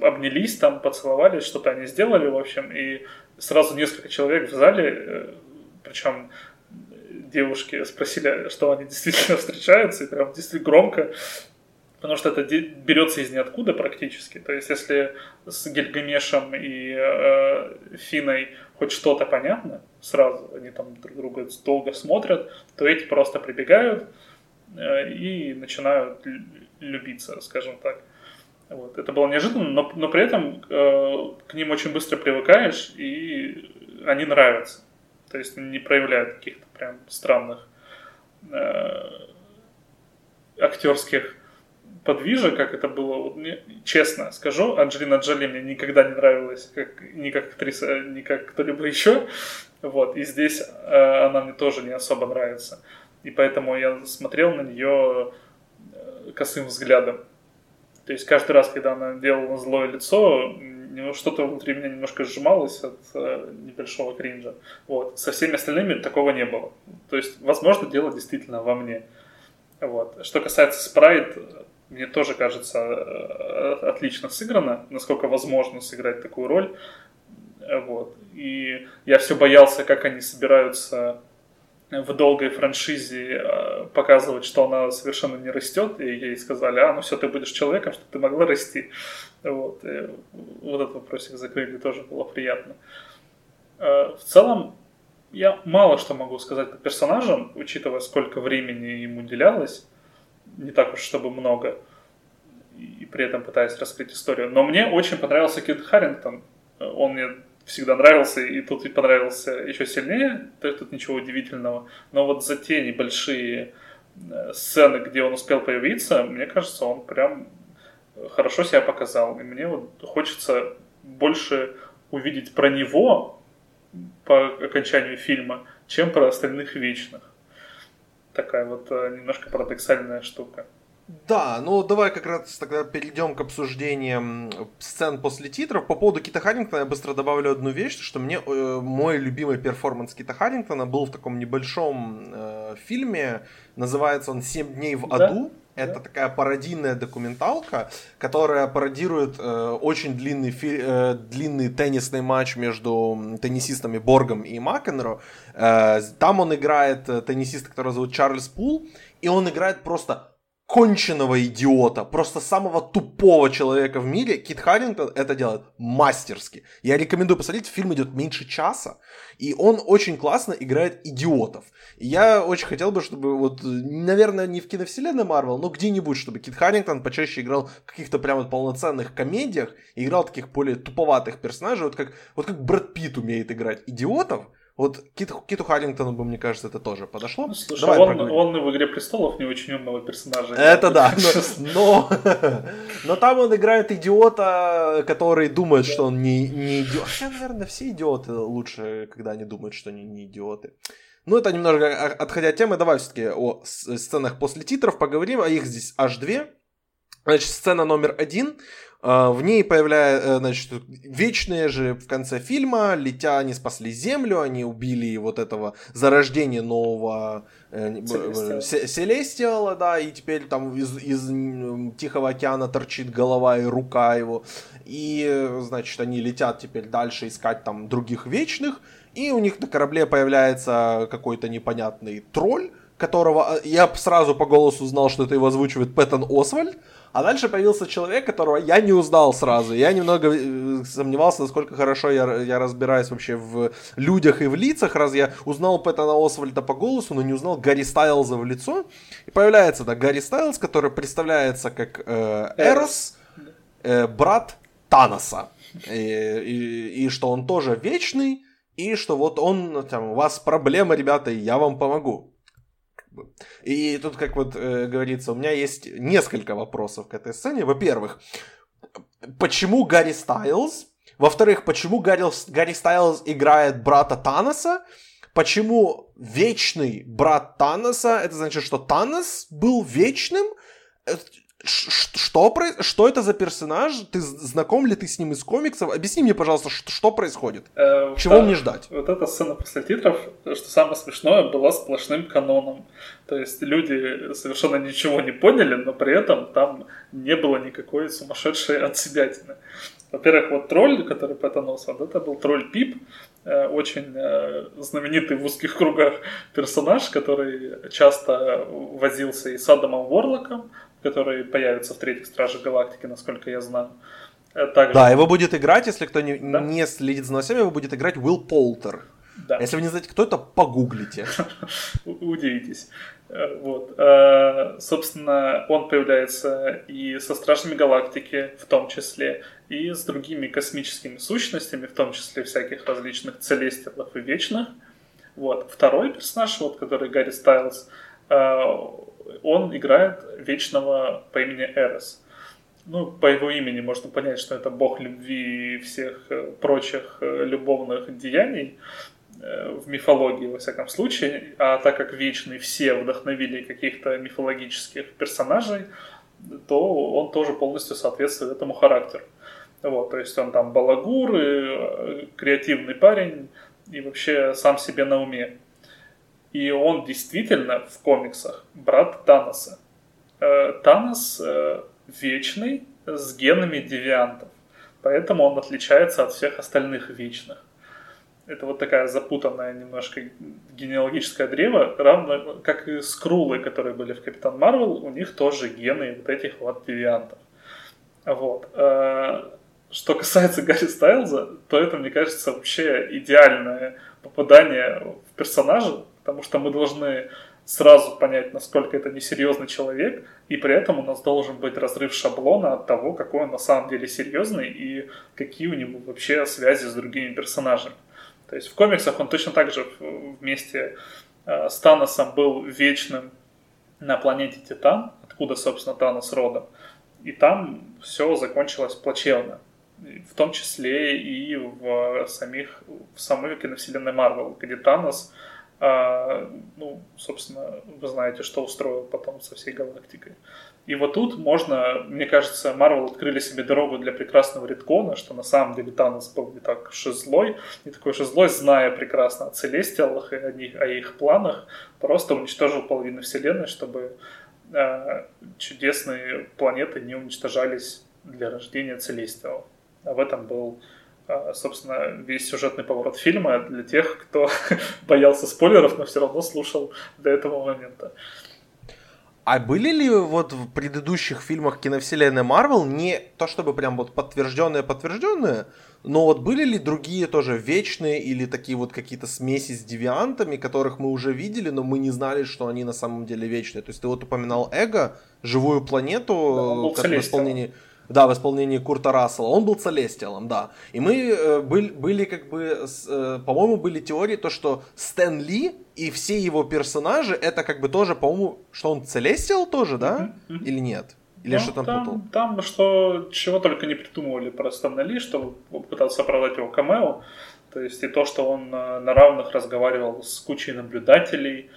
обнялись там, поцеловались, что-то они сделали, в общем, и сразу несколько человек в зале, причем девушки спросили, что они действительно встречаются, и прям действительно громко, потому что это берется из ниоткуда практически. То есть, если с Гильгамешем и э, Финой хоть что-то понятно сразу, они там друг друга долго смотрят, то эти просто прибегают э, и начинают любиться, скажем так. Вот. Это было неожиданно, но, но при этом э, к ним очень быстро привыкаешь, и они нравятся. То есть не проявляют каких-то прям странных э, актерских подвижек, как это было. Вот мне, честно скажу, Анджелина Джоли мне никогда не нравилась как, ни как актриса, ни как кто-либо еще. Вот. И здесь э, она мне тоже не особо нравится. И поэтому я смотрел на нее э, косым взглядом. То есть каждый раз, когда она делала злое лицо, что-то внутри меня немножко сжималось от э, небольшого кринжа. Вот. Со всеми остальными такого не было. То есть, возможно, дело действительно во мне. Вот. Что касается спрайт, мне тоже кажется э, отлично сыграно, насколько возможно сыграть такую роль. Вот. И я все боялся, как они собираются в долгой франшизе э, показывать, что она совершенно не растет, и ей сказали, а, ну все, ты будешь человеком, что ты могла расти. Вот, и вот этот вопросик закрыли, тоже было приятно. Э, в целом, я мало что могу сказать по персонажам, учитывая, сколько времени им уделялось, не так уж чтобы много, и при этом пытаясь раскрыть историю. Но мне очень понравился Кит Харрингтон. Он мне всегда нравился, и тут и понравился еще сильнее, то тут ничего удивительного. Но вот за те небольшие э, сцены, где он успел появиться, мне кажется, он прям хорошо себя показал. И мне вот хочется больше увидеть про него по окончанию фильма, чем про остальных вечных. Такая вот э, немножко парадоксальная штука. Да, ну давай как раз тогда перейдем к обсуждениям сцен после титров. По поводу Кита Харрингтона я быстро добавлю одну вещь, что мне э, мой любимый перформанс Кита Харрингтона был в таком небольшом э, фильме, называется он «Семь дней в аду». Да? Это да. такая пародийная документалка, которая пародирует э, очень длинный, фи- э, длинный теннисный матч между теннисистами Боргом и Макенро. Э, там он играет э, теннисиста, который зовут Чарльз Пул, и он играет просто конченного идиота, просто самого тупого человека в мире, Кит Харрингтон это делает мастерски. Я рекомендую посмотреть, фильм идет меньше часа, и он очень классно играет идиотов. И я очень хотел бы, чтобы вот, наверное, не в киновселенной Марвел, но где-нибудь, чтобы Кит Харрингтон почаще играл в каких-то прямо полноценных комедиях, играл таких более туповатых персонажей, вот как, вот как Брэд Питт умеет играть идиотов, вот Кит, Киту Харрингтону бы, мне кажется, это тоже подошло. Ну, слушай, Давай он, он в «Игре престолов» не очень умного персонажа. Это да, но, но, но там он играет идиота, который думает, что он не, не идиот. Хотя, наверное, все идиоты лучше, когда они думают, что они не идиоты. Ну, это немножко отходя от темы, давай все-таки о сценах после титров поговорим, а их здесь аж две. Значит, сцена номер один. А, в ней появляется, э, значит, вечные же в конце фильма, летя, они спасли Землю, они убили вот этого зарождения нового э, Селестиала, да, и теперь там из, из Тихого океана торчит голова и рука его. И, значит, они летят теперь дальше искать там других вечных, и у них на корабле появляется какой-то непонятный тролль, которого э, я сразу по голосу узнал, что это его озвучивает Пэттон Освальд, а дальше появился человек, которого я не узнал сразу. Я немного э, сомневался, насколько хорошо я, я разбираюсь вообще в людях и в лицах, раз я узнал Пэттона Освальда по голосу, но не узнал Гарри Стайлза в лицо. И появляется, да, Гарри Стайлз, который представляется как э, Эрос, э, брат Таноса. И, и, и что он тоже вечный, и что вот он, там, у вас проблема, ребята, и я вам помогу. И тут, как вот э, говорится, у меня есть несколько вопросов к этой сцене. Во-первых, почему Гарри Стайлз? Во-вторых, почему Гарри, Гарри Стайлз играет брата Таноса? Почему вечный брат Таноса? Это значит, что Танос был вечным? Что, что это за персонаж? Ты знаком ли ты с ним из комиксов? Объясни мне, пожалуйста, что, что происходит? Э, Чего да, мне ждать? Вот эта сцена после титров, что самое смешное, была сплошным каноном. То есть люди совершенно ничего не поняли, но при этом там не было никакой сумасшедшей отсебятины. Во-первых, вот тролль, который потонулся, вот это был тролль Пип, э, очень э, знаменитый в узких кругах персонаж, который часто возился и с Адамом Ворлоком, который появится в третьих Стражах Галактики, насколько я знаю. Э, также... Да, его будет играть, если кто не, да? не следит за новостями, его будет играть Уилл Полтер. Да. Если вы не знаете, кто это, погуглите. Удивитесь. Э, вот. Э, собственно, он появляется и со Стражами Галактики в том числе, и с другими космическими сущностями, в том числе всяких различных целестилов и вечных. Вот. Второй персонаж, вот, который Гарри Стайлз, он играет вечного по имени Эрос. Ну, по его имени можно понять, что это бог любви и всех э, прочих э, любовных деяний э, в мифологии, во всяком случае. А так как вечные все вдохновили каких-то мифологических персонажей, то он тоже полностью соответствует этому характеру. Вот, то есть он там балагур, креативный парень и вообще сам себе на уме. И он действительно в комиксах брат Таноса. Э, Танос э, вечный с генами девиантов. Поэтому он отличается от всех остальных вечных. Это вот такая запутанная немножко генеалогическое древо, равно как и скрулы, которые были в Капитан Марвел, у них тоже гены вот этих вот девиантов. Вот. Э, что касается Гарри Стайлза, то это, мне кажется, вообще идеальное попадание в персонажа, потому что мы должны сразу понять, насколько это несерьезный человек, и при этом у нас должен быть разрыв шаблона от того, какой он на самом деле серьезный и какие у него вообще связи с другими персонажами. То есть в комиксах он точно так же вместе э, с Таносом был вечным на планете Титан, откуда, собственно, Танос родом. И там все закончилось плачевно. В том числе и в самих в самой киновселенной Марвел, где Танос а, ну, собственно, вы знаете, что устроил потом со всей галактикой. И вот тут можно, мне кажется, Марвел открыли себе дорогу для прекрасного редкона, что на самом деле Танос был не так уж и злой, не такой уж и злой, зная прекрасно о Целестиалах и о, них, о их планах, просто уничтожил половину Вселенной, чтобы э, чудесные планеты не уничтожались для рождения Целестиалов. А в этом был собственно, весь сюжетный поворот фильма для тех, кто боялся спойлеров, но все равно слушал до этого момента. А были ли вот в предыдущих фильмах киновселенной Марвел не то чтобы прям вот подтвержденные подтвержденные, но вот были ли другие тоже вечные или такие вот какие-то смеси с девиантами, которых мы уже видели, но мы не знали, что они на самом деле вечные? То есть ты вот упоминал Эго, живую планету, да, как в исполнении... Да, в исполнении Курта Рассела. Он был Целестиалом, да. И мы э, были, были как бы, э, по-моему, были теории, то, что Стэн Ли и все его персонажи, это как бы тоже, по-моему, что он Целестиал тоже, да? Mm-hmm. Mm-hmm. Или нет? Или ну, что там, там путал? Там, что чего только не придумывали про Стэна Ли, что пытался оправдать его камео. То есть и то, что он э, на равных разговаривал с кучей наблюдателей,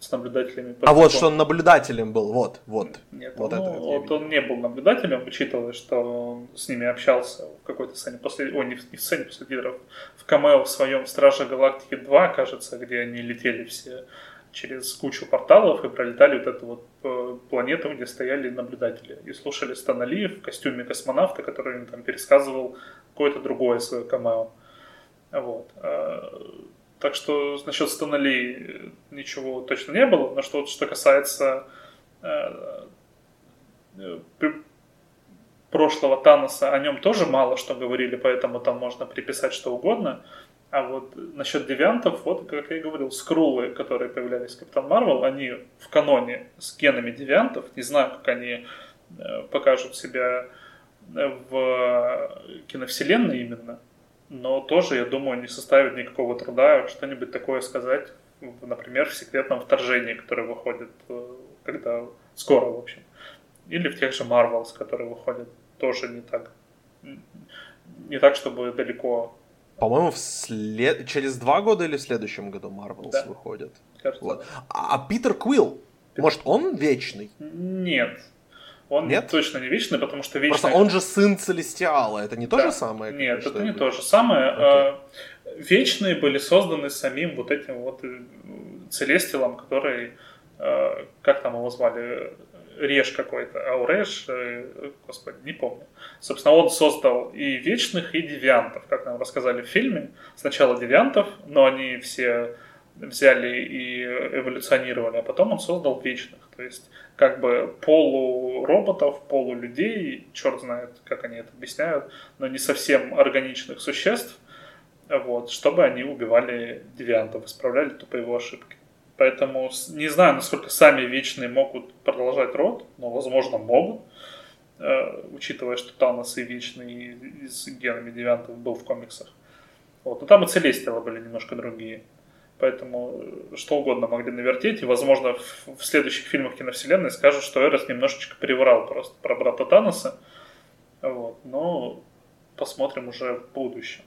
с наблюдателями. А вот что он наблюдателем был, вот, вот. Нет, вот, ну, это вот он не был наблюдателем, учитывая, что он с ними общался в какой-то сцене после, ой, не в, не в сцене после титров, в камео в своем Страже Галактики 2, кажется, где они летели все через кучу порталов и пролетали вот эту вот э, планету, где стояли наблюдатели. И слушали Стана Ли в костюме космонавта, который им там пересказывал какое-то другое свое камео. Вот. Э, так что насчет Станали ничего точно не было. Но что, что касается э, э, прошлого Таноса, о нем тоже мало что говорили, поэтому там можно приписать что угодно. А вот насчет девиантов, вот как я и говорил, скрулы, которые появлялись в Капитан Марвел, они в каноне с генами девиантов. Не знаю, как они э, покажут себя в киновселенной именно но тоже, я думаю, не составит никакого труда что-нибудь такое сказать, например, в секретном вторжении, которое выходит э, когда скоро, в общем. Или в тех же Marvels, которые выходят тоже не так, не так, чтобы далеко. По-моему, след... через два года или в следующем году Marvels да. выходят. Кажется, вот. А Питер Квилл, Питер... может, он вечный? Нет. Он Нет? точно не вечный, потому что вечный... Просто он же сын Целестиала, это не то Да. же самое? Нет, это не то же самое. Окей. А, Вечные были созданы самим вот этим вот э, Целестилом, который, э, как там его звали, Реж какой-то, Ауреш, э, господи, не помню. Собственно, он создал и Вечных, и Девиантов, как нам рассказали в фильме. Сначала Девиантов, но они все взяли и эволюционировали, а потом он создал Вечных. То есть, как бы полуроботов, полулюдей, черт знает, как они это объясняют, но не совсем органичных существ, вот, чтобы они убивали девиантов, исправляли тупо его ошибки. Поэтому не знаю, насколько сами вечные могут продолжать род, но, возможно, могут, э, учитывая, что Танос и Вечный и с генами девиантов был в комиксах. Вот. Но там и Целестиалы были немножко другие. Поэтому э, что угодно могли навертеть. И, возможно, в, в следующих фильмах киновселенной скажут, что Эрос немножечко переврал просто про брата Таноса. Вот. Но посмотрим уже в будущем.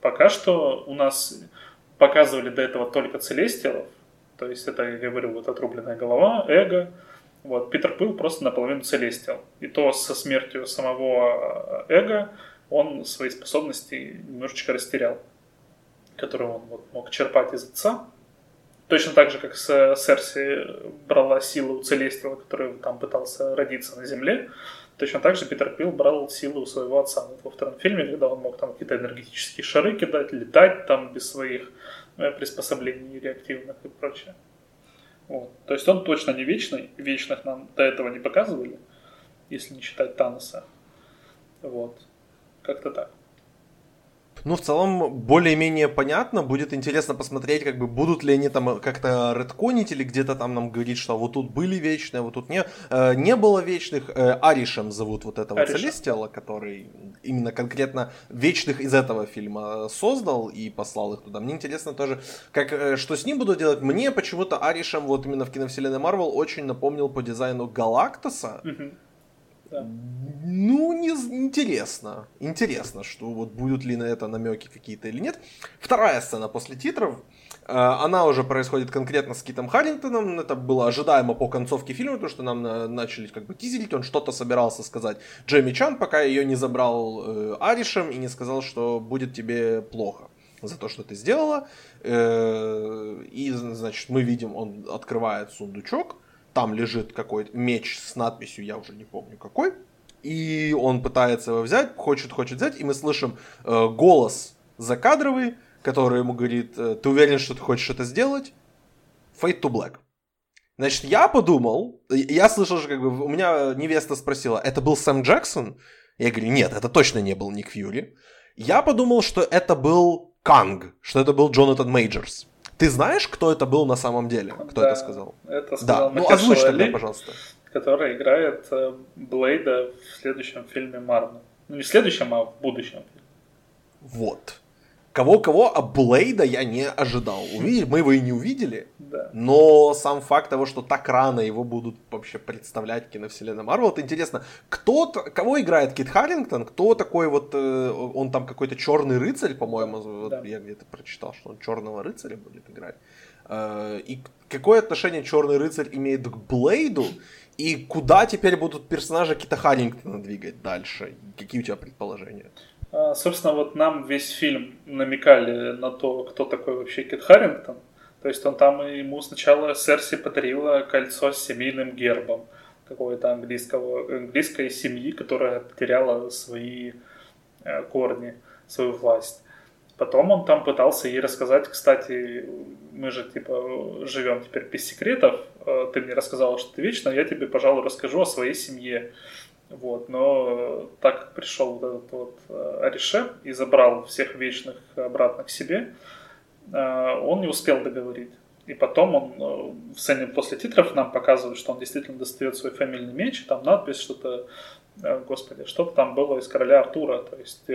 Пока что у нас показывали до этого только Целестиалов. То есть это, я говорю, вот отрубленная голова, эго. Вот, Питер Пил просто наполовину Целестиал. И то со смертью самого э, эго он свои способности немножечко растерял, которые он вот мог черпать из отца. Точно так же, как с Серси брала силу у Целестиала, который там пытался родиться на Земле. Точно так же Питер Пил брал силу у своего отца вот во втором фильме, когда он мог там какие-то энергетические шары кидать, летать там без своих э, приспособлений реактивных и прочее. Вот. То есть он точно не вечный, вечных нам до этого не показывали, если не считать Таноса. Вот. Как-то так. Ну, в целом, более-менее понятно. Будет интересно посмотреть, как бы будут ли они там как-то редконить или где-то там нам говорить, что вот тут были вечные, а вот тут не, э, не было вечных. Э, Аришем зовут вот этого Аришем. Целестиала, который именно конкретно вечных из этого фильма создал и послал их туда. Мне интересно тоже, как, э, что с ним будут делать. Мне почему-то Аришем вот именно в киновселенной Марвел очень напомнил по дизайну Галактуса. Ну, не, интересно. Интересно, что вот будут ли на это намеки какие-то или нет. Вторая сцена после титров. э, Она уже происходит конкретно с Китом Харрингтоном. Это было ожидаемо по концовке фильма, потому что нам э, начали как бы тизерить. Он что-то собирался сказать Джейми Чан, пока ее не забрал э, Аришем и не сказал, что будет тебе плохо за то, что ты сделала. Э, И, значит, мы видим, он открывает сундучок. Там лежит какой-то меч с надписью, я уже не помню какой. И он пытается его взять, хочет, хочет взять. И мы слышим э, голос закадровый, который ему говорит, э, ты уверен, что ты хочешь это сделать? Fade to Black. Значит, я подумал, я слышал, что как бы у меня невеста спросила, это был Сэм Джексон? Я говорю, нет, это точно не был Ник Фьюри. Я подумал, что это был Канг, что это был Джонатан Мейджерс. Ты знаешь, кто это был на самом деле? Кто Да, это сказал? Это Да, сказал ну Махершала озвучь тогда, Али, пожалуйста. который играет э, Блейда в следующем фильме Марвел. Ну, не в следующем, а в будущем. Вот. Кого-кого, а Блейда я не ожидал. Увидели, мы его и не увидели. Да. Но сам факт того, что так рано его будут вообще представлять в киновселенной Марвел, это интересно. Кто, кого играет Кит Харрингтон? Кто такой вот, э, он там какой-то черный рыцарь, по-моему, вот Да. я где-то прочитал, что он черного рыцаря будет играть. Э, И какое отношение черный рыцарь имеет к Блейду? И куда теперь будут персонажи Кита Харрингтона двигать дальше? Какие у тебя предположения? А, Собственно, вот нам весь фильм намекали на то, кто такой вообще Кит Харрингтон. То есть он там ему сначала Серси подарила кольцо с семейным гербом какого-то английского, английской семьи, которая потеряла свои э, корни, свою власть. Потом он там пытался ей рассказать, кстати, мы же типа живем теперь без секретов, э, ты мне рассказала, что ты вечно, я тебе, пожалуй, расскажу о своей семье. Вот, но так как пришел вот этот вот э, Арише и забрал всех вечных обратно к себе, э, он не успел договорить. И потом он э, в сцене после титров нам показывает, что он действительно достает свой фамильный меч, там надпись что-то, господи, что-то там было из короля Артура, то есть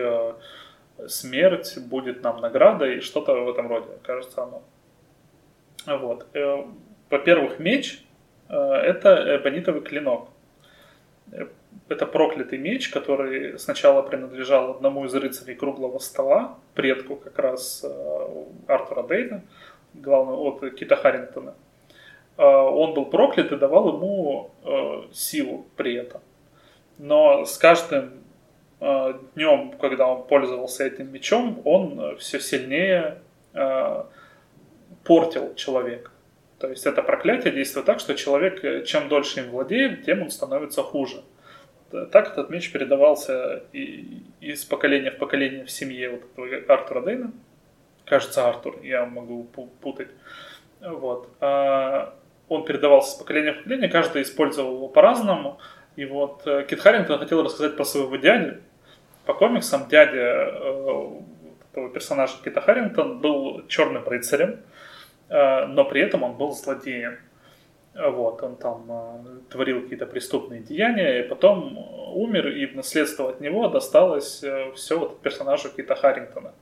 смерть будет нам наградой, что-то в этом роде, кажется оно. Вот. Во-первых, меч это эбонитовый клинок. Э, Это проклятый меч, который сначала принадлежал одному из рыцарей круглого стола, предку как раз э, Артура Дейна, главного от Кита Харрингтона. он был проклят и давал ему силу при этом. Но с каждым днем, когда он пользовался этим мечом, он все сильнее портил человека. То есть это проклятие действует так, что человек, э, чем дольше им владеет, тем он становится хуже. Так этот меч передавался и, из поколения в поколение в семье вот этого Артура Дейна. Кажется, Артур, я могу путать. Вот. А он передавался с поколения в поколение, каждый использовал его по-разному. И вот э, Кит Харрингтон хотел рассказать про своего дядю. По комиксам дядя э, этого персонажа Кита Харрингтон был черным рыцарем, Э, но при этом он был злодеем. Вот, он там э, творил какие-то преступные деяния, и потом умер, и в наследство от него досталось э, все вот персонажу Кита Харрингтона.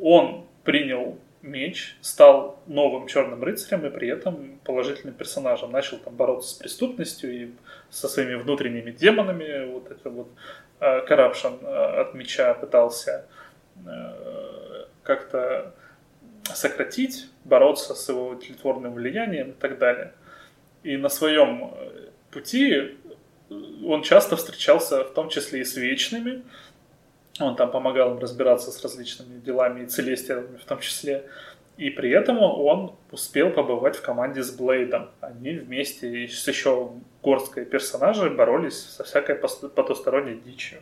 Он принял меч, стал новым черным рыцарем и при этом положительным персонажем. Начал там бороться с преступностью и со своими внутренними демонами. Вот это вот corruption от меча пытался как-то сократить, бороться с его тлетворным влиянием и так далее. И на своем э, пути э, он часто встречался в том числе и с вечными. Он там помогал им разбираться с различными делами и целестиями в том числе. И при этом он успел побывать в команде с Блейдом. Они вместе с еще горсткой персонажей боролись со всякой потусторонней дичью.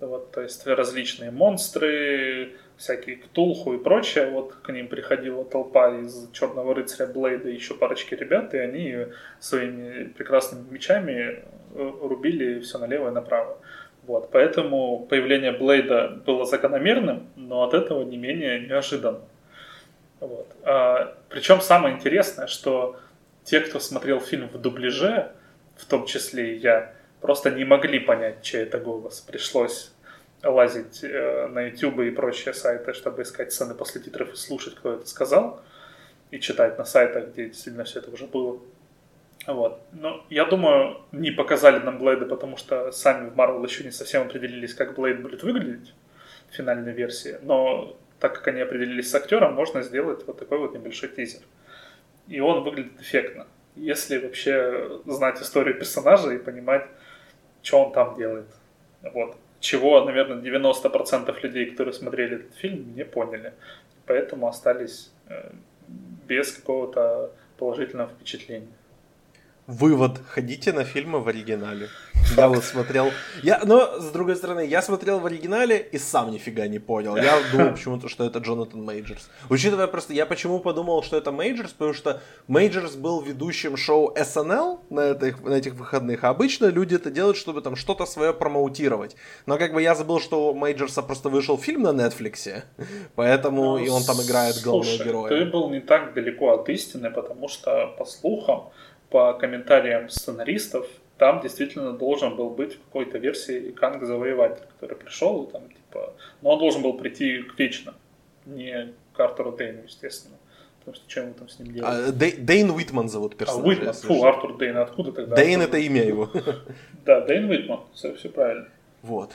Вот, то есть различные монстры, всякие Ктулху и прочее, вот к ним приходила толпа из Черного рыцаря Блейда и еще парочки ребят, и они своими прекрасными мечами э, рубили все налево и направо. Вот, поэтому появление Блейда было закономерным, но от этого не менее неожиданно. Вот. А, причем самое интересное, что те, кто смотрел фильм в дубляже, в том числе и я, просто не могли понять, чей это голос. Пришлось лазить э, на YouTube и прочие сайты, чтобы искать сцены после титров и слушать, кто это сказал, и читать на сайтах, где действительно все это уже было. Вот. Но я думаю, не показали нам Блейда, потому что сами в Marvel еще не совсем определились, как Блейд будет выглядеть в финальной версии. Но так как они определились с актером, можно сделать вот такой вот небольшой тизер. И он выглядит эффектно. Если вообще знать историю персонажа и понимать, что он там делает. Вот чего, наверное, 90% людей, которые смотрели этот фильм, не поняли. Поэтому остались э, без какого-то положительного впечатления. Вывод. Ходите на фильмы в оригинале. Я вот смотрел... Я, но, с другой стороны, я смотрел в оригинале и сам нифига не понял. Я думал почему-то, что это Джонатан Мейджерс. Учитывая просто, я почему подумал, что это Мейджерс, потому что Мейджерс был ведущим шоу SNL на этих, на этих выходных, а обычно люди это делают, чтобы там что-то свое промоутировать. Но как бы я забыл, что у Мейджерса просто вышел фильм на Netflix, поэтому ну, и он там играет главного слушай, героя. ты был не так далеко от истины, потому что, по слухам, по комментариям сценаристов, там действительно должен был быть в какой-то версии Канг Завоеватель, который пришел, там, типа, но он должен был прийти к Вечным, не к Артуру Дейну, естественно. Потому что чем вы там с ним делаете? А, Дей, Дейн Уитман зовут персонажа. А, Уитман, фу, Артур Дейн, откуда тогда? Дейн это имя его. Да, Дейн Уитман, все, все правильно. Вот.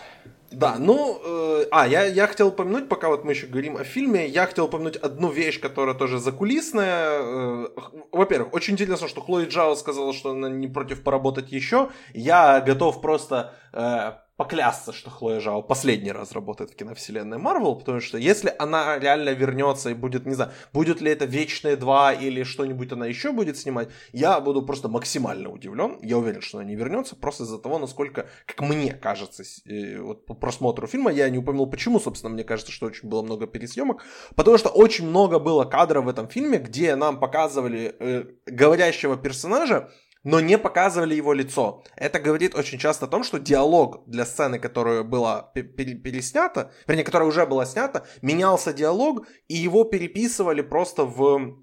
Да, ну, э, а, я, я хотел упомянуть, пока вот мы еще говорим о фильме, я хотел упомянуть одну вещь, которая тоже закулисная. Э, во-первых, очень интересно, что Хлои Джао сказала, что она не против поработать еще. Я готов просто э, поклясться, что Хлоя Жао последний раз работает в киновселенной Марвел, потому что если она реально вернется и будет, не знаю, будет ли это Вечные два или что-нибудь она еще будет снимать, я буду просто максимально удивлен. Я уверен, что она не вернется, просто из-за того, насколько, как мне кажется, э, вот по просмотру фильма, я не упомянул почему, собственно, мне кажется, что очень было много пересъемок, потому что очень много было кадров в этом фильме, где нам показывали э, говорящего персонажа, но не показывали его лицо. Это говорит очень часто о том, что диалог для сцены, которая была переснята, вернее, которая уже была снята, менялся диалог, и его переписывали просто в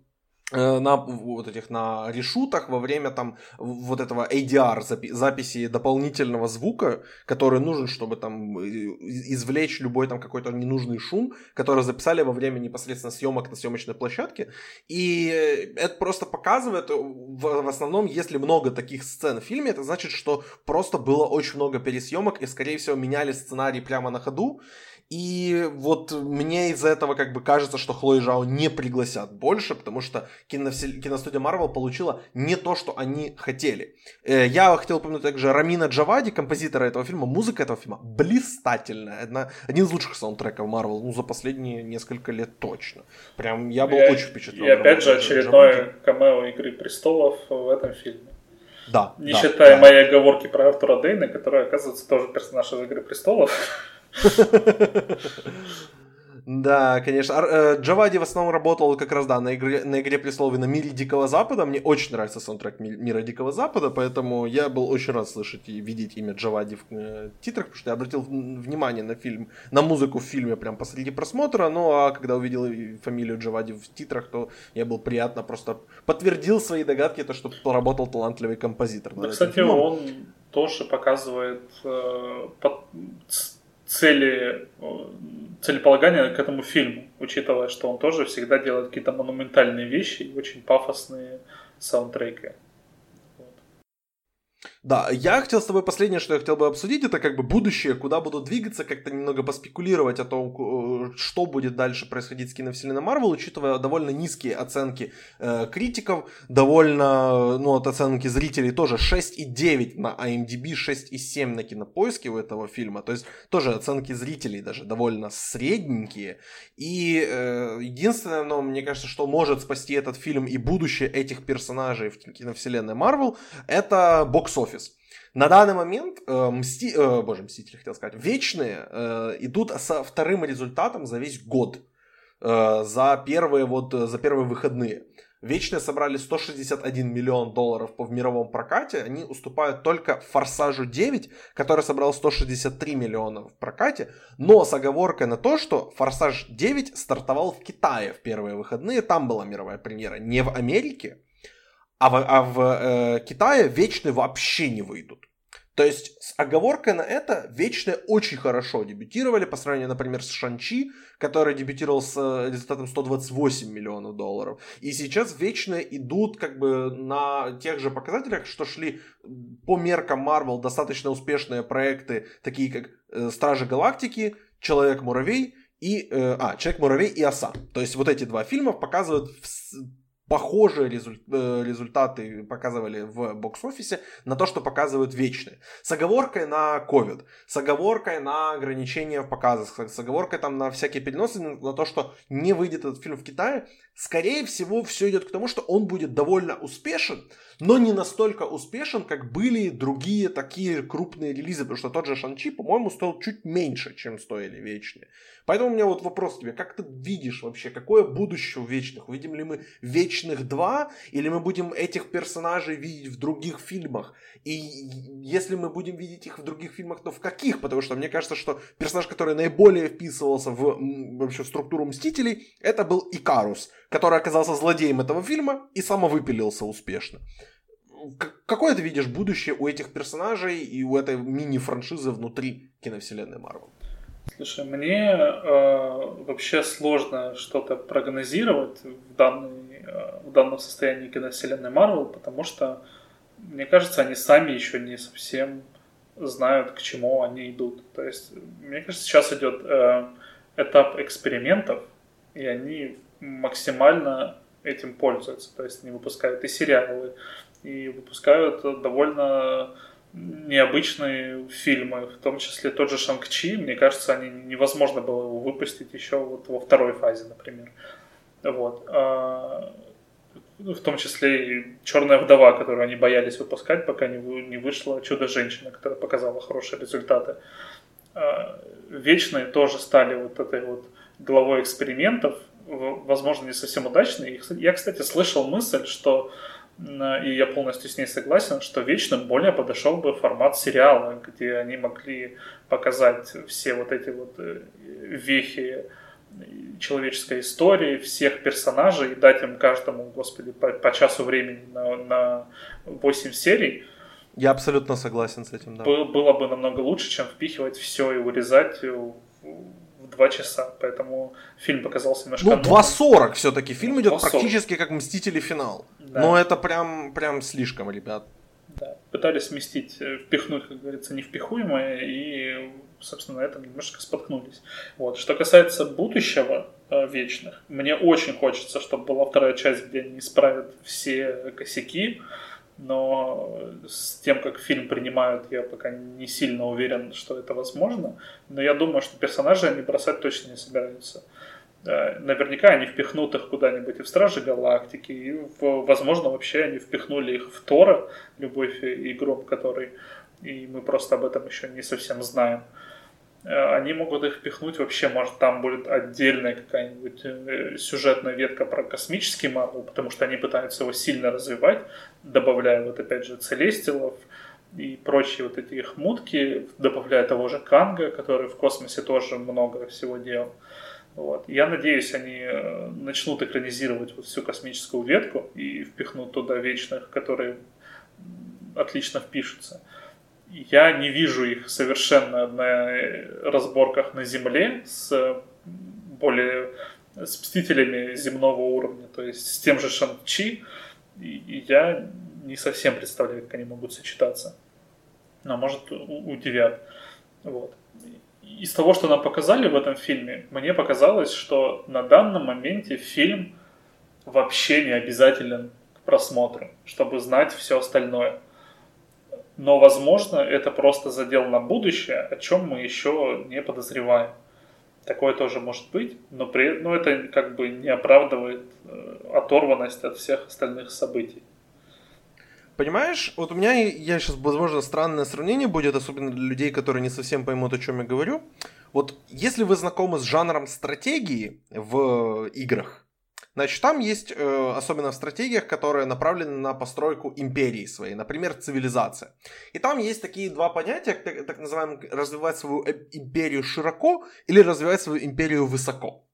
на вот этих на решутах во время там вот этого ADR запи- записи дополнительного звука, который нужен, чтобы там э, извлечь любой там какой-то ненужный шум, который записали во время непосредственно съемок на съемочной площадке. И это просто показывает, в, в основном, если много таких сцен в фильме, это значит, что просто было очень много пересъемок и, скорее всего, меняли сценарий прямо на ходу. И вот мне из-за этого как бы кажется, что Хлои Жао не пригласят больше, потому что киновсель... киностудия Marvel получила не то, что они хотели. Э, я хотел упомянуть также Рамина Джавади, композитора этого фильма. Музыка этого фильма блистательная. Это один из лучших саундтреков Marvel ну, за последние несколько лет точно. Прям я был и, очень впечатлен. И опять же очередное камео Игры Престолов в этом фильме. Да. Не да, считая да. моей оговорки про Артура Дейна, который, оказывается, тоже персонаж из Игры Престолов. Да, конечно. Ар- э, Джавади в основном работал как раз, да, на игре, на игре престолов и на Мире Дикого Запада. Мне очень нравится саундтрек Ми- Мира Дикого Запада, поэтому я был очень рад слышать и видеть имя Джавади в э, титрах, потому что я обратил внимание на фильм, на музыку в фильме прям посреди просмотра, ну а когда увидел фамилию Джавади в титрах, то я был приятно просто подтвердил свои догадки, то, что поработал талантливый композитор. Да, кстати, фильмом. он тоже показывает э, под- цели, целеполагание к этому фильму, учитывая, что он тоже всегда делает какие-то монументальные вещи и очень пафосные саундтреки. Да, я хотел с тобой последнее, что я хотел бы обсудить, это как бы будущее, куда будут двигаться, как-то немного поспекулировать о том, э, что будет дальше происходить с киновселенной Марвел, учитывая довольно низкие оценки э, критиков, довольно, ну, от оценки зрителей тоже 6,9 на IMDb, 6,7 на кинопоиске у этого фильма, то есть тоже оценки зрителей даже довольно средненькие, и э, единственное, но мне кажется, что может спасти этот фильм и будущее этих персонажей в киновселенной Марвел, это бокс-офис. На данный момент э, мсти... э, боже, Мстители, хотел сказать, Вечные э, идут со вторым результатом за весь год. Э, за первые вот, э, за первые выходные. Вечные собрали 161 миллион долларов по в мировом прокате. Они уступают только Форсажу 9, который собрал 163 миллиона в прокате. Но с оговоркой на то, что Форсаж 9 стартовал в Китае в первые выходные. Там была мировая премьера, не в Америке. А в, а в э, Китае Вечные вообще не выйдут. То есть с оговоркой на это Вечные очень хорошо дебютировали по сравнению, например, с Шанчи, который дебютировал с э, результатом 128 миллионов долларов. И сейчас Вечные идут как бы на тех же показателях, что шли по меркам Marvel достаточно успешные проекты, такие как э, Стражи Галактики, Человек-муравей и... Э, а, Человек-муравей и Оса. То есть вот эти два фильма показывают похожие э, результаты показывали в бокс-офисе на то, что показывают вечные. С оговоркой на COVID, с оговоркой на ограничения в показах, с оговоркой там на всякие переносы, на то, что не выйдет этот фильм в Китае, скорее всего, все идет к тому, что он будет довольно успешен, но не настолько успешен, как были другие такие крупные релизы, потому что тот же Шанчи, по-моему, стоил чуть меньше, чем стоили Вечные. Поэтому у меня вот вопрос тебе, как ты видишь вообще, какое будущее у Вечных? Увидим ли мы Вечных 2, или мы будем этих персонажей видеть в других фильмах? И если мы будем видеть их в других фильмах, то в каких? Потому что мне кажется, что персонаж, который наиболее вписывался в вообще в структуру Мстителей, это был Икарус, который оказался злодеем этого фильма и самовыпилился успешно. Какое ты видишь будущее у этих персонажей и у этой мини-франшизы внутри киновселенной Марвел? Слушай, мне э, вообще сложно что-то прогнозировать в, данной, э, в данном состоянии киновселенной Марвел, потому что, мне кажется, они сами еще не совсем знают, к чему они идут. То есть, мне кажется, сейчас идет э, этап экспериментов, и они максимально этим пользуются. То есть, они выпускают и сериалы, и выпускают довольно необычные фильмы, в том числе тот же Шанг-Чи, мне кажется, они невозможно было его выпустить еще вот во второй фазе, например. Вот. А, ну, в том числе и Черная вдова, которую они боялись выпускать, пока не, вы- не вышла Чудо-женщина, которая показала хорошие результаты. А, Вечные тоже стали вот этой вот главой экспериментов, возможно, не совсем кстати, Я, кстати, слышал мысль, что И я полностью с ней согласен, что вечным более подошел бы формат сериала, где они могли показать все вот эти вот э, вехи человеческой истории, всех персонажей и дать им каждому, господи, по, по часу времени на, на 8 серий, Я абсолютно согласен с этим, да. бы- было бы намного лучше, чем впихивать все и урезать 2 часа. Поэтому фильм показался немножко... Ну, нудным. 2.40 все-таки. Фильм идет 2.40. практически как Мстители финал. Да. Но это прям, прям слишком, ребят. Да, пытались сместить, э, впихнуть, как говорится, невпихуемое, и, собственно, на этом немножко споткнулись. Вот. Что касается будущего э, вечных, мне очень хочется, чтобы была вторая часть, где они исправят все косяки, но с тем, как фильм принимают, я пока не сильно уверен, что это возможно. Но я думаю, что персонажи они бросать точно не собираются. Наверняка они впихнут их куда-нибудь и в Стражи Галактики, и, в, возможно, вообще они впихнули их в Тора, Любовь и Гром, который, и мы просто об этом еще не совсем знаем. Они могут их впихнуть вообще, может, там будет отдельная какая-нибудь э, сюжетная ветка про космический Марвел, потому что они пытаются его сильно развивать, добавляя вот опять же Целестилов и прочие вот эти их мутки, добавляя того же Канга, который в космосе тоже много всего делал. Вот. Я надеюсь, они э, начнут экранизировать вот всю космическую ветку и впихнут туда вечных, которые отлично впишутся. Я не вижу их совершенно на разборках на Земле с более с мстителями земного уровня, то есть с тем же Шанчи, и я не совсем представляю, как они могут сочетаться. Но может удивят. Вот из того, что нам показали в этом фильме, мне показалось, что на данном моменте фильм вообще не обязателен к просмотру, чтобы знать все остальное. Но, возможно, это просто задел на будущее, о чем мы еще не подозреваем. Такое тоже может быть, но, при, но это как бы не оправдывает э, оторванность от всех остальных событий. Понимаешь, вот у меня, я сейчас, возможно, странное сравнение будет, особенно для людей, которые не совсем поймут, о чем я говорю. Вот если вы знакомы с жанром стратегии в играх, значит, там есть, э, особенно в стратегиях, которые направлены на постройку империи своей, например, цивилизация. И там есть такие два понятия, так, так называемые, развивать свою э, империю широко или развивать свою империю высоко.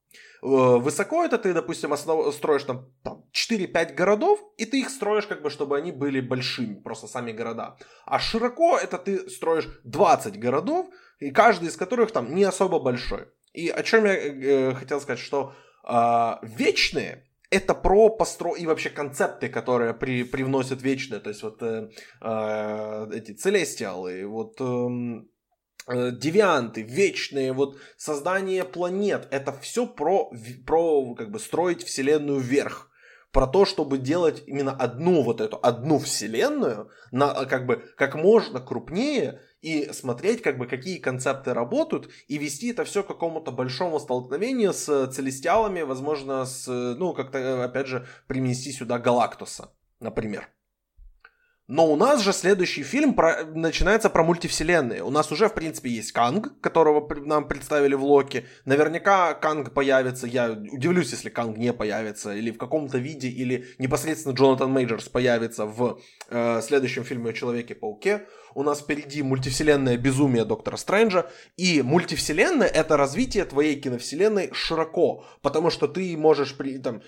Э, высоко это ты, допустим, основ... строишь там, там 4-5 городов, и ты их строишь как бы, чтобы они были большими, просто сами города. А широко это ты строишь 20 городов, и каждый из которых там не особо большой. И о чем я э, хотел сказать, что э, вечные это про постро и вообще концепты, которые при, привносят вечное, то есть вот э, э, эти целестиалы, вот э, Э, девианты, вечные, вот создание планет, это все про, про как бы строить вселенную вверх, про то, чтобы делать именно одну вот эту, одну вселенную, на, как бы, как можно крупнее, и смотреть, как бы, какие концепты работают, и вести это все к какому-то большому столкновению с целестиалами, возможно, с, ну, как-то, опять же, принести сюда Галактуса, например. Но у нас же следующий фильм про, начинается про мультивселенные. У нас уже, в принципе, есть Канг, которого нам представили в Локи. Наверняка Канг появится. Я удивлюсь, если Канг не появится. Или в каком-то виде, или непосредственно Джонатан Мейджерс появится в э, следующем фильме о Человеке-пауке. У нас впереди мультивселенная безумие Доктора Стрэнджа. И мультивселенная — это развитие твоей киновселенной широко. Потому что ты можешь при... Там,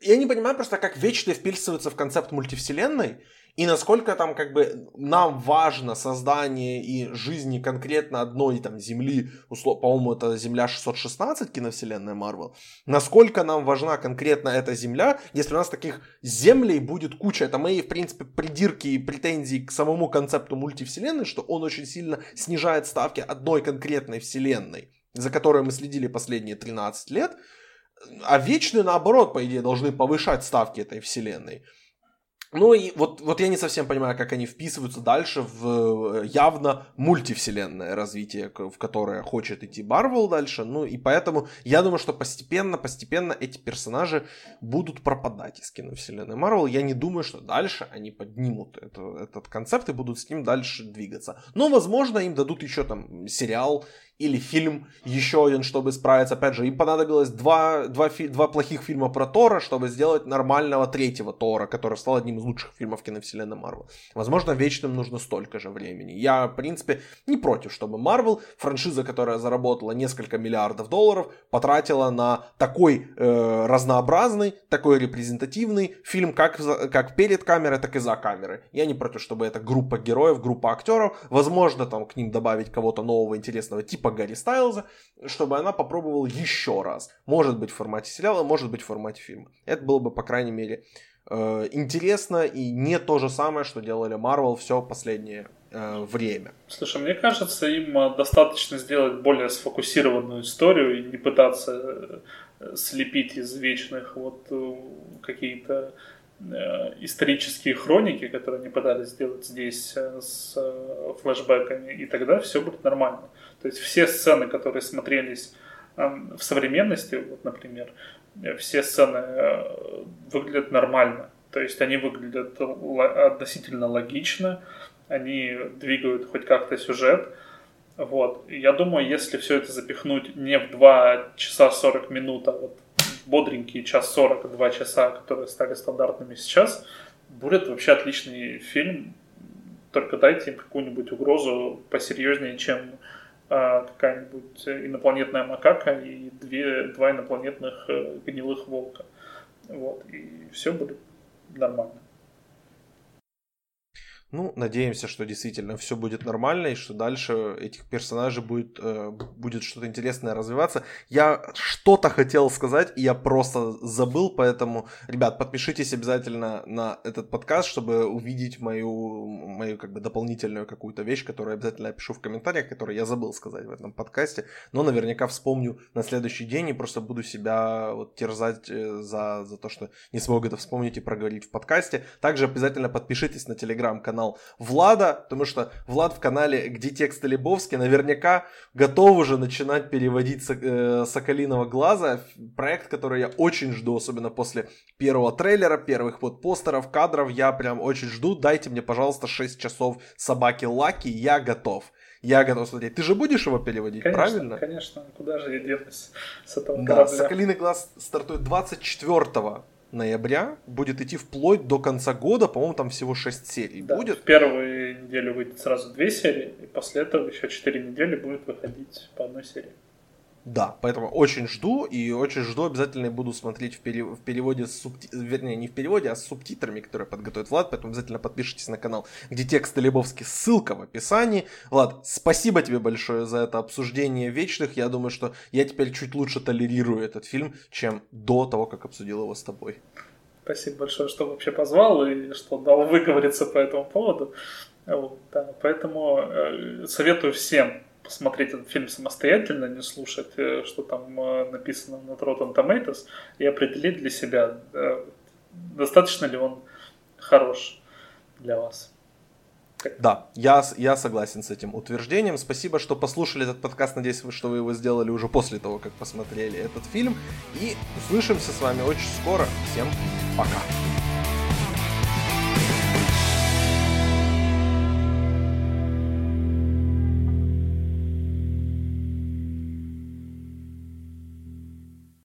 я не понимаю просто, как вечно вписывается в концепт мультивселенной, и насколько там как бы нам важно создание и жизни конкретно одной там земли, услов, по-моему, это земля 616 киновселенная Марвел, насколько нам важна конкретно эта земля, если у нас таких землей будет куча, это мои, в принципе, придирки и претензии к самому концепту мультивселенной, что он очень сильно снижает ставки одной конкретной вселенной, за которой мы следили последние 13 лет, а вечные, наоборот, по идее, должны повышать ставки этой вселенной. Ну и вот, вот я не совсем понимаю, как они вписываются дальше в э, явно мультивселенное развитие, в которое хочет идти Марвел дальше. Ну и поэтому я думаю, что постепенно, постепенно эти персонажи будут пропадать из киновселенной Марвел. Я не думаю, что дальше они поднимут это, этот концепт и будут с ним дальше двигаться. Но, возможно, им дадут еще там сериал или фильм еще один, чтобы справиться. Опять же, им понадобилось два, два, два плохих фильма про Тора, чтобы сделать нормального третьего Тора, который стал одним из лучших фильмов киновселенной Марвел. Возможно, Вечным нужно столько же времени. Я, в принципе, не против, чтобы Марвел, франшиза, которая заработала несколько миллиардов долларов, потратила на такой э, разнообразный, такой репрезентативный фильм, как, как перед камерой, так и за камерой. Я не против, чтобы это группа героев, группа актеров. Возможно, там к ним добавить кого-то нового, интересного, типа типа Гарри Стайлза, чтобы она попробовала еще раз. Может быть в формате сериала, может быть в формате фильма. Это было бы, по крайней мере, э, интересно и не то же самое, что делали Marvel все последнее э, время. Слушай, мне кажется, им э, достаточно сделать более сфокусированную историю и не пытаться э, слепить из вечных вот какие-то исторические хроники, которые они пытались сделать здесь с флешбеками, и тогда все будет нормально. То есть все сцены, которые смотрелись в современности, вот, например, все сцены э, выглядят нормально. То есть они выглядят относительно логично, они двигают хоть как-то сюжет. Вот. Я думаю, если все это запихнуть не в 2 часа 40 минут, а вот бодренькие час 40, 2 часа, которые стали стандартными сейчас, будет вообще отличный фильм. Только дайте им какую-нибудь угрозу посерьезнее, чем какая-нибудь инопланетная макака и две, два инопланетных э, гнилых волка. Вот, и все будет нормально. Ну, надеемся, что действительно все будет нормально и что дальше этих персонажей будет, э, будет что-то интересное развиваться. Я что-то хотел сказать, и я просто забыл, поэтому, ребят, подпишитесь обязательно на этот подкаст, чтобы увидеть мою, мою как бы дополнительную какую-то вещь, которую обязательно опишу в комментариях, которую я забыл сказать в этом подкасте, но наверняка вспомню на следующий день и просто буду себя вот терзать э, за, за то, что не смогу это вспомнить и проговорить в подкасте. Также обязательно подпишитесь на телеграм-канал канал Влада, потому что Влад в канале «Где тексты Лебовски» наверняка готов уже начинать переводить э, «Соколиного глаза», проект, который я очень жду, особенно после первого трейлера, первых вот постеров, кадров, я прям очень жду, дайте мне, пожалуйста, 6 часов собаки Лаки, я готов. Я готов смотреть. Ты же будешь его переводить, конечно, правильно? Конечно, куда же я денусь с этого да, корабля? «Соколиный глаз» стартует 24 ноября будет идти вплоть до конца года, по-моему, там всего 6 серий да, будет. В первую неделю выйдет сразу 2 серии, и после этого еще 4 недели будет выходить по одной серии. Да, поэтому очень жду и очень жду обязательно буду смотреть в, пере... в переводе с субти... вернее не в переводе, а с субтитрами, которые подготовит Влад, поэтому обязательно подпишитесь на канал, где тексты Лебовский, ссылка в описании. Влад, спасибо тебе большое за это обсуждение вечных, я думаю, что я теперь чуть лучше толерирую этот фильм, чем до того, как обсудил его с тобой. Спасибо большое, что вообще позвал и что дал выговориться по этому поводу. Вот, да, поэтому э, советую всем посмотреть этот фильм самостоятельно, не слушать, э, что там э, написано на Rotten Tomatoes, и определить для себя, э, достаточно ли он хорош для вас. Да, я, я согласен с этим утверждением. Спасибо, что послушали этот подкаст. Надеюсь, что вы его сделали уже после того, как посмотрели этот фильм. И услышимся с вами очень скоро. Всем пока.